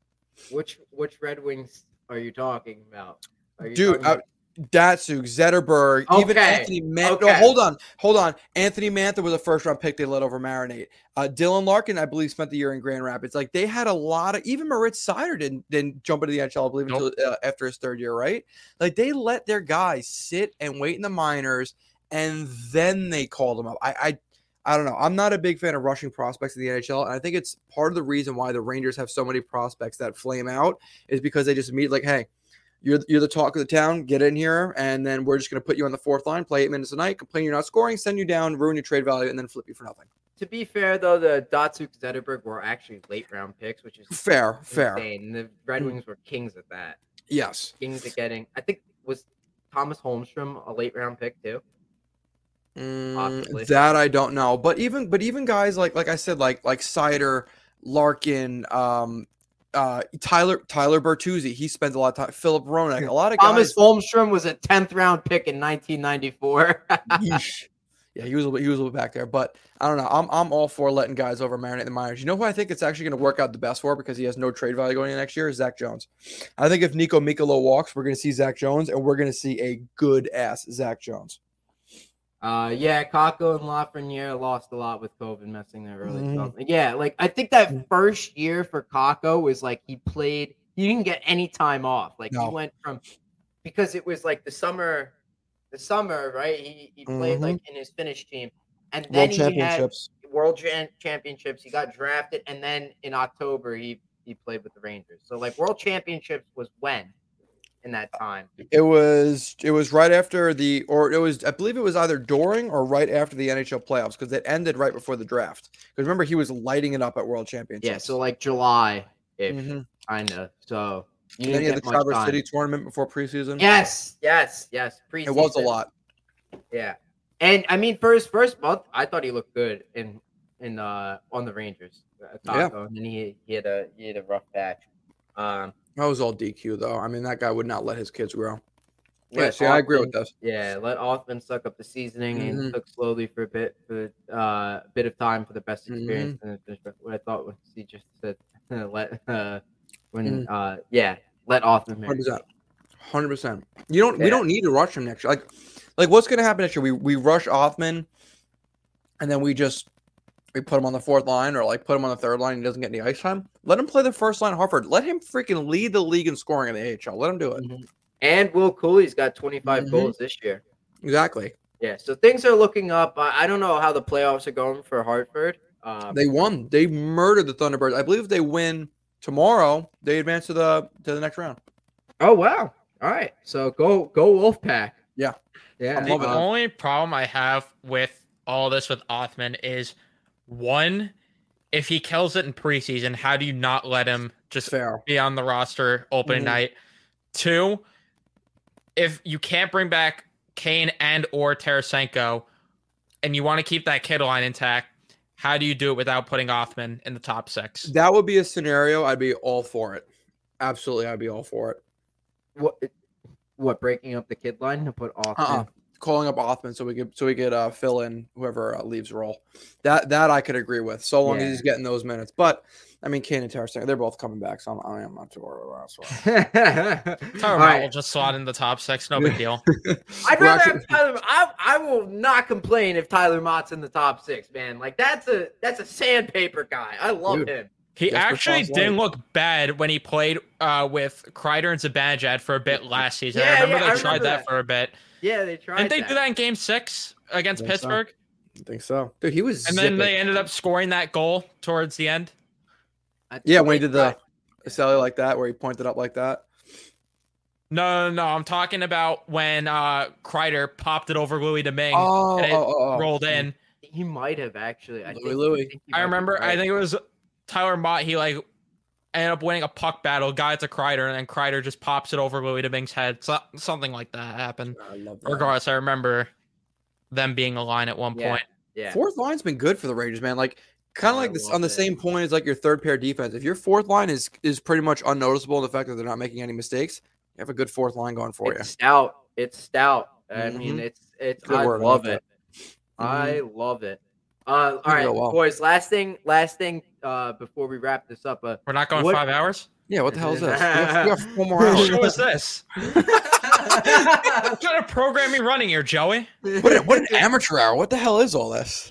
Speaker 1: Which which Red Wings are you talking about? Are you
Speaker 4: Dude,
Speaker 1: talking
Speaker 4: I-
Speaker 1: about-
Speaker 4: Datsyuk, Zetterberg, even Anthony Mantha. No, hold on, hold on. Anthony Mantha was a first round pick they let over Marinate. Uh, Dylan Larkin, I believe, spent the year in Grand Rapids. Like they had a lot of even Moritz Seider didn't didn't jump into the NHL, I believe,
Speaker 3: Nope.
Speaker 4: until uh, after his third year, right? Like they let their guys sit and wait in the minors, and then they called them up. I, I I don't know. I'm not a big fan of rushing prospects in the NHL, and I think it's part of the reason why the Rangers have so many prospects that flame out is because they just meet like, hey, you're you're the talk of the town. Get in here, and then we're just going to put you on the fourth line, play eight minutes a night, complain you're not scoring, send you down, ruin your trade value, and then flip you for nothing.
Speaker 1: To be fair, though, the Datsyuk Zetterberg were actually late round picks, which is
Speaker 4: Fair, fair.
Speaker 1: insane. And the Red
Speaker 4: Mm.
Speaker 1: Wings were kings at that.
Speaker 4: Yes.
Speaker 1: Kings at getting. I think was Tomas Holmstrom a late round pick too.
Speaker 4: Mm, that I don't know, but even but even guys like like I said like like Seider, Larkin, um, uh, Tyler Tyler Bertuzzi, he spends a lot of time. Filip Hronek, a lot of
Speaker 1: guys.
Speaker 4: Tomas guys.
Speaker 1: Holmstrom was a tenth round pick in 1994.
Speaker 4: Yeah, he was a little, he was a little back there, but I don't know. I'm I'm all for letting guys over marinate the minors. You know who I think it's actually going to work out the best for because he has no trade value going into next year is Zach Jones. I think if Niko Mikkola walks, we're going to see Zach Jones, and we're going to see a good ass Zach Jones.
Speaker 1: Uh, yeah, Kakko and Lafreniere lost a lot with COVID messing their early
Speaker 4: Mhm.
Speaker 1: development. Yeah, like I think that first year for Kakko was like he played, he didn't get any time off. Like
Speaker 4: No.
Speaker 1: he went from because it was like the summer, the summer, right? He he played
Speaker 4: Mhm.
Speaker 1: like in his Finnish team, and then
Speaker 4: World
Speaker 1: he had
Speaker 4: championships.
Speaker 1: World Championships. He got drafted, and then in October he he played with the Rangers. So like World Championships was when in that time.
Speaker 4: It was it was right after the or it was I believe it was either during or right after the NHL playoffs because it ended right before the draft. Because remember he was lighting it up at World Championships.
Speaker 1: Yeah, so like July ish, kind of. So you
Speaker 4: then you had the Traverse
Speaker 1: time.
Speaker 4: City tournament before preseason.
Speaker 1: Yes, yes, yes. Preseason.
Speaker 4: it was a lot.
Speaker 1: Yeah, and I mean, for his first month, I thought he looked good in in uh on the Rangers. uh,
Speaker 4: Yeah.
Speaker 1: And then he he had a he had a rough patch. Um,
Speaker 4: That was all DQ though. I mean that guy would not let his kids grow.
Speaker 1: let
Speaker 4: Yeah, see, I agree with this.
Speaker 1: Yeah, let Othmann suck up the seasoning
Speaker 4: Mhm.
Speaker 1: and cook slowly for a bit for uh, a bit of time for the best
Speaker 4: Mm-hmm.
Speaker 1: experience. And finish what I thought when he just said [LAUGHS] let uh when
Speaker 4: Mm.
Speaker 1: uh yeah let Othmann.
Speaker 4: Hundred percent. Hundred percent. You don't. We don't need to rush him next year. Like, like what's going to happen next year? We we rush Othmann, and then we just we put him on the fourth line or like put him on the third line. He doesn't get any ice time. Let him play the first line. at Hartford. Let him freaking lead the league in scoring in the AHL. Let him do it.
Speaker 1: Mhm. And Will Cuylle's got 25
Speaker 4: Mhm.
Speaker 1: goals this year.
Speaker 4: Exactly.
Speaker 1: Yeah, so things are looking up. I, I don't know how the playoffs are going for Hartford. Um,
Speaker 4: They won. They murdered the Thunderbirds. I believe if they win tomorrow, they advance to the to the next round.
Speaker 1: oh wow! All right, so go go Wolfpack.
Speaker 4: Yeah.
Speaker 1: yeah.
Speaker 3: The
Speaker 4: loving it.
Speaker 1: um,
Speaker 3: only problem I have with all this with Othmann is one, if he kills it in preseason, how do you not let him just
Speaker 4: Fair.
Speaker 3: be on the roster opening
Speaker 4: Mhm.
Speaker 3: night? Two, if you can't bring back Kane and or Tarasenko, and you want to keep that kid line intact, how do you do it without putting Othmann in the top six?
Speaker 4: That would be a scenario. I'd be all for it. Absolutely, I'd be all for it.
Speaker 1: what what breaking up the kid line to put off?
Speaker 4: Uh-uh. Calling up Othmann so we could so we could uh, fill in whoever uh, leaves role. That that I could agree with, so long
Speaker 1: Yeah.
Speaker 4: as he's getting those minutes. But I mean, Kane and Tarasenko, they're both coming back, so I'm, I am not too worried about that. So.
Speaker 3: Tyler
Speaker 1: All
Speaker 3: Motte
Speaker 1: right.
Speaker 3: will just slot in the top six, no big deal. [LAUGHS]
Speaker 1: I'd rather
Speaker 4: actually-
Speaker 1: have Tyler. I, I will not complain if Tyler Motte's in the top six, man. Like that's a that's a sandpaper guy. I love
Speaker 4: Dude.
Speaker 1: him.
Speaker 3: He
Speaker 4: Jesper
Speaker 3: actually
Speaker 4: Frost
Speaker 3: didn't
Speaker 4: Light.
Speaker 3: look bad when he played uh, with Kreider and Zibanejad for a bit last season.
Speaker 1: Yeah,
Speaker 3: I remember
Speaker 1: yeah,
Speaker 3: they
Speaker 1: I
Speaker 3: tried
Speaker 1: remember
Speaker 3: that,
Speaker 1: that.
Speaker 3: for a bit.
Speaker 1: Yeah, they tried.
Speaker 3: Didn't they
Speaker 1: that.
Speaker 3: do that in game six against
Speaker 4: Think so.
Speaker 3: Pittsburgh?
Speaker 4: I think so, dude. He was
Speaker 3: And then they ended up scoring that goal towards the end.
Speaker 4: Yeah when he did the
Speaker 1: tried.
Speaker 4: Sally like that, where he pointed up like that.
Speaker 3: No, no, no. I'm talking about when uh, Kreider popped it over Louis Domingue
Speaker 4: Oh,
Speaker 3: and it
Speaker 4: oh, oh, oh.
Speaker 3: rolled in.
Speaker 1: He might have actually. I
Speaker 4: Louis
Speaker 1: think,
Speaker 4: Louis.
Speaker 1: think
Speaker 3: I
Speaker 1: might be
Speaker 3: remember. I think it was Tyler Motte. He like ended up winning a puck battle, got it to Kreider, and then Kreider just pops it over Louis Domingue's head. So, something like that happened.
Speaker 4: I love that.
Speaker 3: Regardless, I remember them being a line at one
Speaker 1: Yeah.
Speaker 3: point.
Speaker 1: Yeah.
Speaker 4: Fourth line's been good for the Rangers, man. Like kind
Speaker 1: Oh,
Speaker 4: of like this on the
Speaker 1: it.
Speaker 4: same point as like your third pair defense. If your fourth line is is pretty much unnoticeable in the fact that they're not making any mistakes, you have a good fourth line going for you.
Speaker 1: it's stout. It's stout. I mean,
Speaker 4: Mhm.
Speaker 1: it's it's.
Speaker 4: Good
Speaker 1: I
Speaker 4: word, I
Speaker 1: love
Speaker 4: like
Speaker 1: it. I love it. Uh, all right,
Speaker 4: well.
Speaker 1: boys. Last thing. Last thing. Uh, before we wrap this up. Uh,
Speaker 3: We're not going
Speaker 1: What-
Speaker 3: five hours.
Speaker 4: Yeah, what the hell is this? We got, we got four more
Speaker 3: What
Speaker 4: hours.
Speaker 3: show is this? [LAUGHS] what kind of program you running here, Joey?
Speaker 4: What, a- what an amateur hour. What the hell is all this?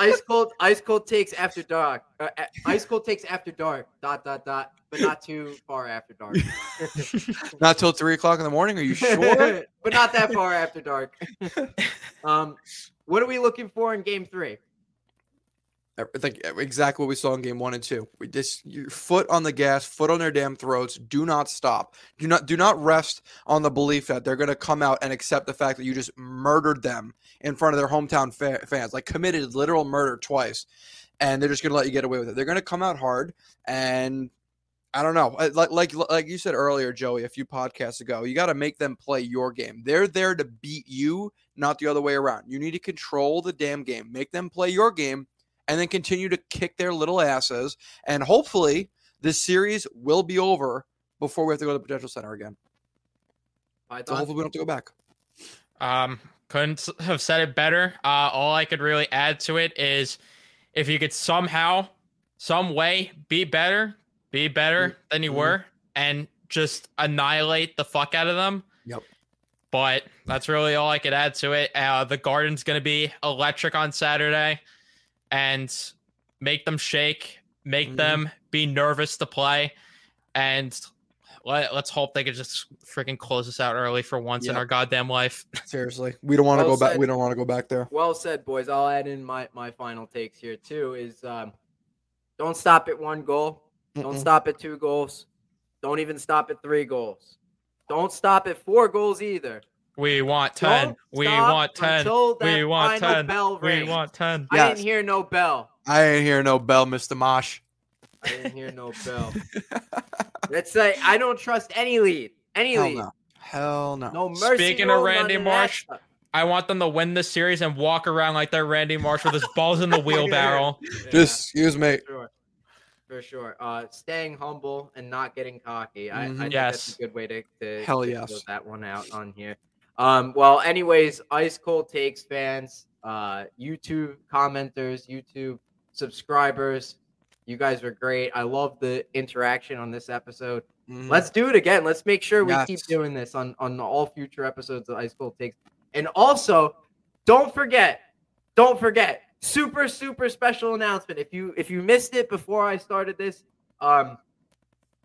Speaker 1: ice cold, ice cold takes after dark. Uh, uh, ice cold takes after dark. Dot dot dot. But not too far after dark. [LAUGHS]
Speaker 4: Not till three o'clock in the morning. Are you sure? [LAUGHS]
Speaker 1: but not that far after dark. um, what are we looking for in game three?
Speaker 4: I think exactly what we saw in game one and two. We just your foot on the gas, foot on their damn throats. Do not stop. Do not do not rest on the belief that they're going to come out and accept the fact that you just murdered them in front of their hometown fa- fans, like committed literal murder twice, and they're just going to let you get away with it. They're going to come out hard, and I don't know. Like like like you said earlier, Joey, a few podcasts ago, you got to make them play your game. They're there to beat you, not the other way around. You need to control the damn game. Make them play your game and then continue to kick their little asses. And hopefully, this series will be over before we have to go to the Prudential Center again. So hopefully, we don't have to go back.
Speaker 3: Um, couldn't have said it better. Uh, all I could really add to it is if you could somehow, some way, be better, be better than you
Speaker 4: Mhm.
Speaker 3: were, and just annihilate the fuck out of them.
Speaker 4: Yep.
Speaker 3: But that's really all I could add to it. Uh, the Garden's going to be electric on Saturday and make them shake, make
Speaker 4: Mhm.
Speaker 3: them be nervous to play. And let, let's hope they could just freaking close us out early for once in our goddamn life. [LAUGHS]
Speaker 4: Seriously, we don't want to
Speaker 1: Well
Speaker 4: go back. We don't want to go back there.
Speaker 1: Well said, boys. I'll add in my my final takes here too. Is um, don't stop at one goal. Don't stop at two goals. Don't even stop at three goals. Don't stop at four goals either.
Speaker 3: We want 10. We want 10. We want 10.
Speaker 1: bell
Speaker 3: We want 10.
Speaker 1: I
Speaker 4: Yes.
Speaker 1: didn't hear no bell.
Speaker 4: I ain't hear no bell, Mister Mosh.
Speaker 1: I didn't hear no bell. [LAUGHS] Let's say I don't trust any lead. Any
Speaker 4: Hell
Speaker 1: lead.
Speaker 4: no. Hell no.
Speaker 1: No mercy.
Speaker 3: Speaking of Randy
Speaker 1: none of that
Speaker 3: Marsh. I want them to win this series and walk around like they're Randy Marsh with his balls in the [LAUGHS] wheelbarrow.
Speaker 1: Yeah.
Speaker 4: Just excuse me.
Speaker 1: Sure. For sure. Uh, staying humble and not getting cocky. I, I
Speaker 4: Mhm.
Speaker 1: think
Speaker 3: Yes.
Speaker 1: that's a good way to, to,
Speaker 4: Hell
Speaker 1: to
Speaker 4: yes.
Speaker 1: that one out on here. Um, well, anyways, Ice Cold Takes fans, uh, YouTube commenters, YouTube subscribers, you guys are great. I love the interaction on this episode.
Speaker 4: Mhm.
Speaker 1: Let's do it again. Let's make sure we keep doing this on on all future episodes of Ice Cold Takes. And also, don't forget, don't forget, super super special announcement. If you if you missed it before I started this, um,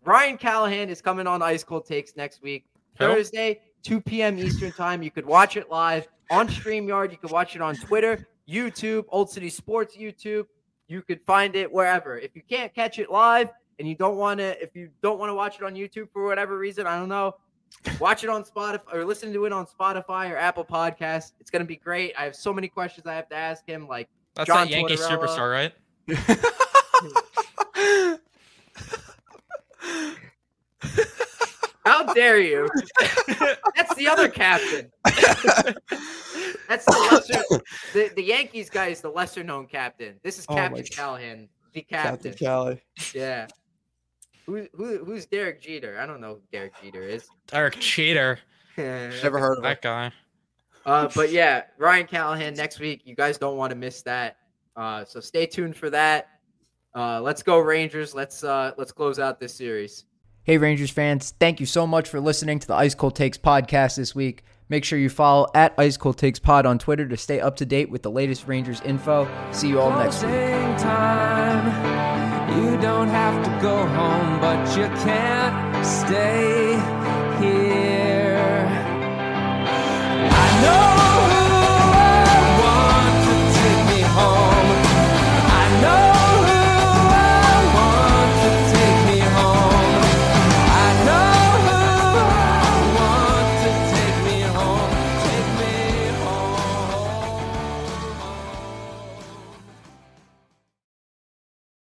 Speaker 1: Ryan Callahan is coming on Ice Cold Takes next week? Thursday, 2 p.m. Eastern time. You could watch it live on StreamYard. You could watch it on Twitter, YouTube, Old City Sports YouTube. You could find it wherever. If you can't catch it live and you don't want to, if you don't want to watch it on YouTube for whatever reason, I don't know. Watch it on Spotify or listen to it on Spotify or Apple Podcasts. It's gonna be great. I have so many questions I have to ask him. Like,
Speaker 3: That's
Speaker 1: John
Speaker 3: that Yankee
Speaker 1: Tortorella.
Speaker 3: superstar, right? [LAUGHS]
Speaker 1: how dare you? That's the other captain. [LAUGHS] That's the lesser. The, the Yankees guy is the lesser known captain. This is
Speaker 4: Oh my
Speaker 1: Captain
Speaker 4: God.
Speaker 1: Callahan, the
Speaker 4: Captain
Speaker 1: captain.
Speaker 4: Cali.
Speaker 1: Yeah. Who, who who's Derek Jeter? I don't know who Derek Jeter is.
Speaker 3: Derek Cheater. [LAUGHS]
Speaker 4: Never heard of
Speaker 3: That
Speaker 4: it.
Speaker 3: guy.
Speaker 1: Uh, but yeah, Ryan Callahan next week. You guys don't want to miss that. Uh, so stay tuned for that. Uh, let's go Rangers. Let's uh, let's close out this series.
Speaker 6: Hey, Rangers fans, thank you so much for listening to the Ice Cold Takes podcast this week. Make sure you follow at Ice Cold Takes Pod on Twitter to stay up to date with the latest Rangers info. See you all next week.
Speaker 7: Time. You don't have to go home, but you can't stay. know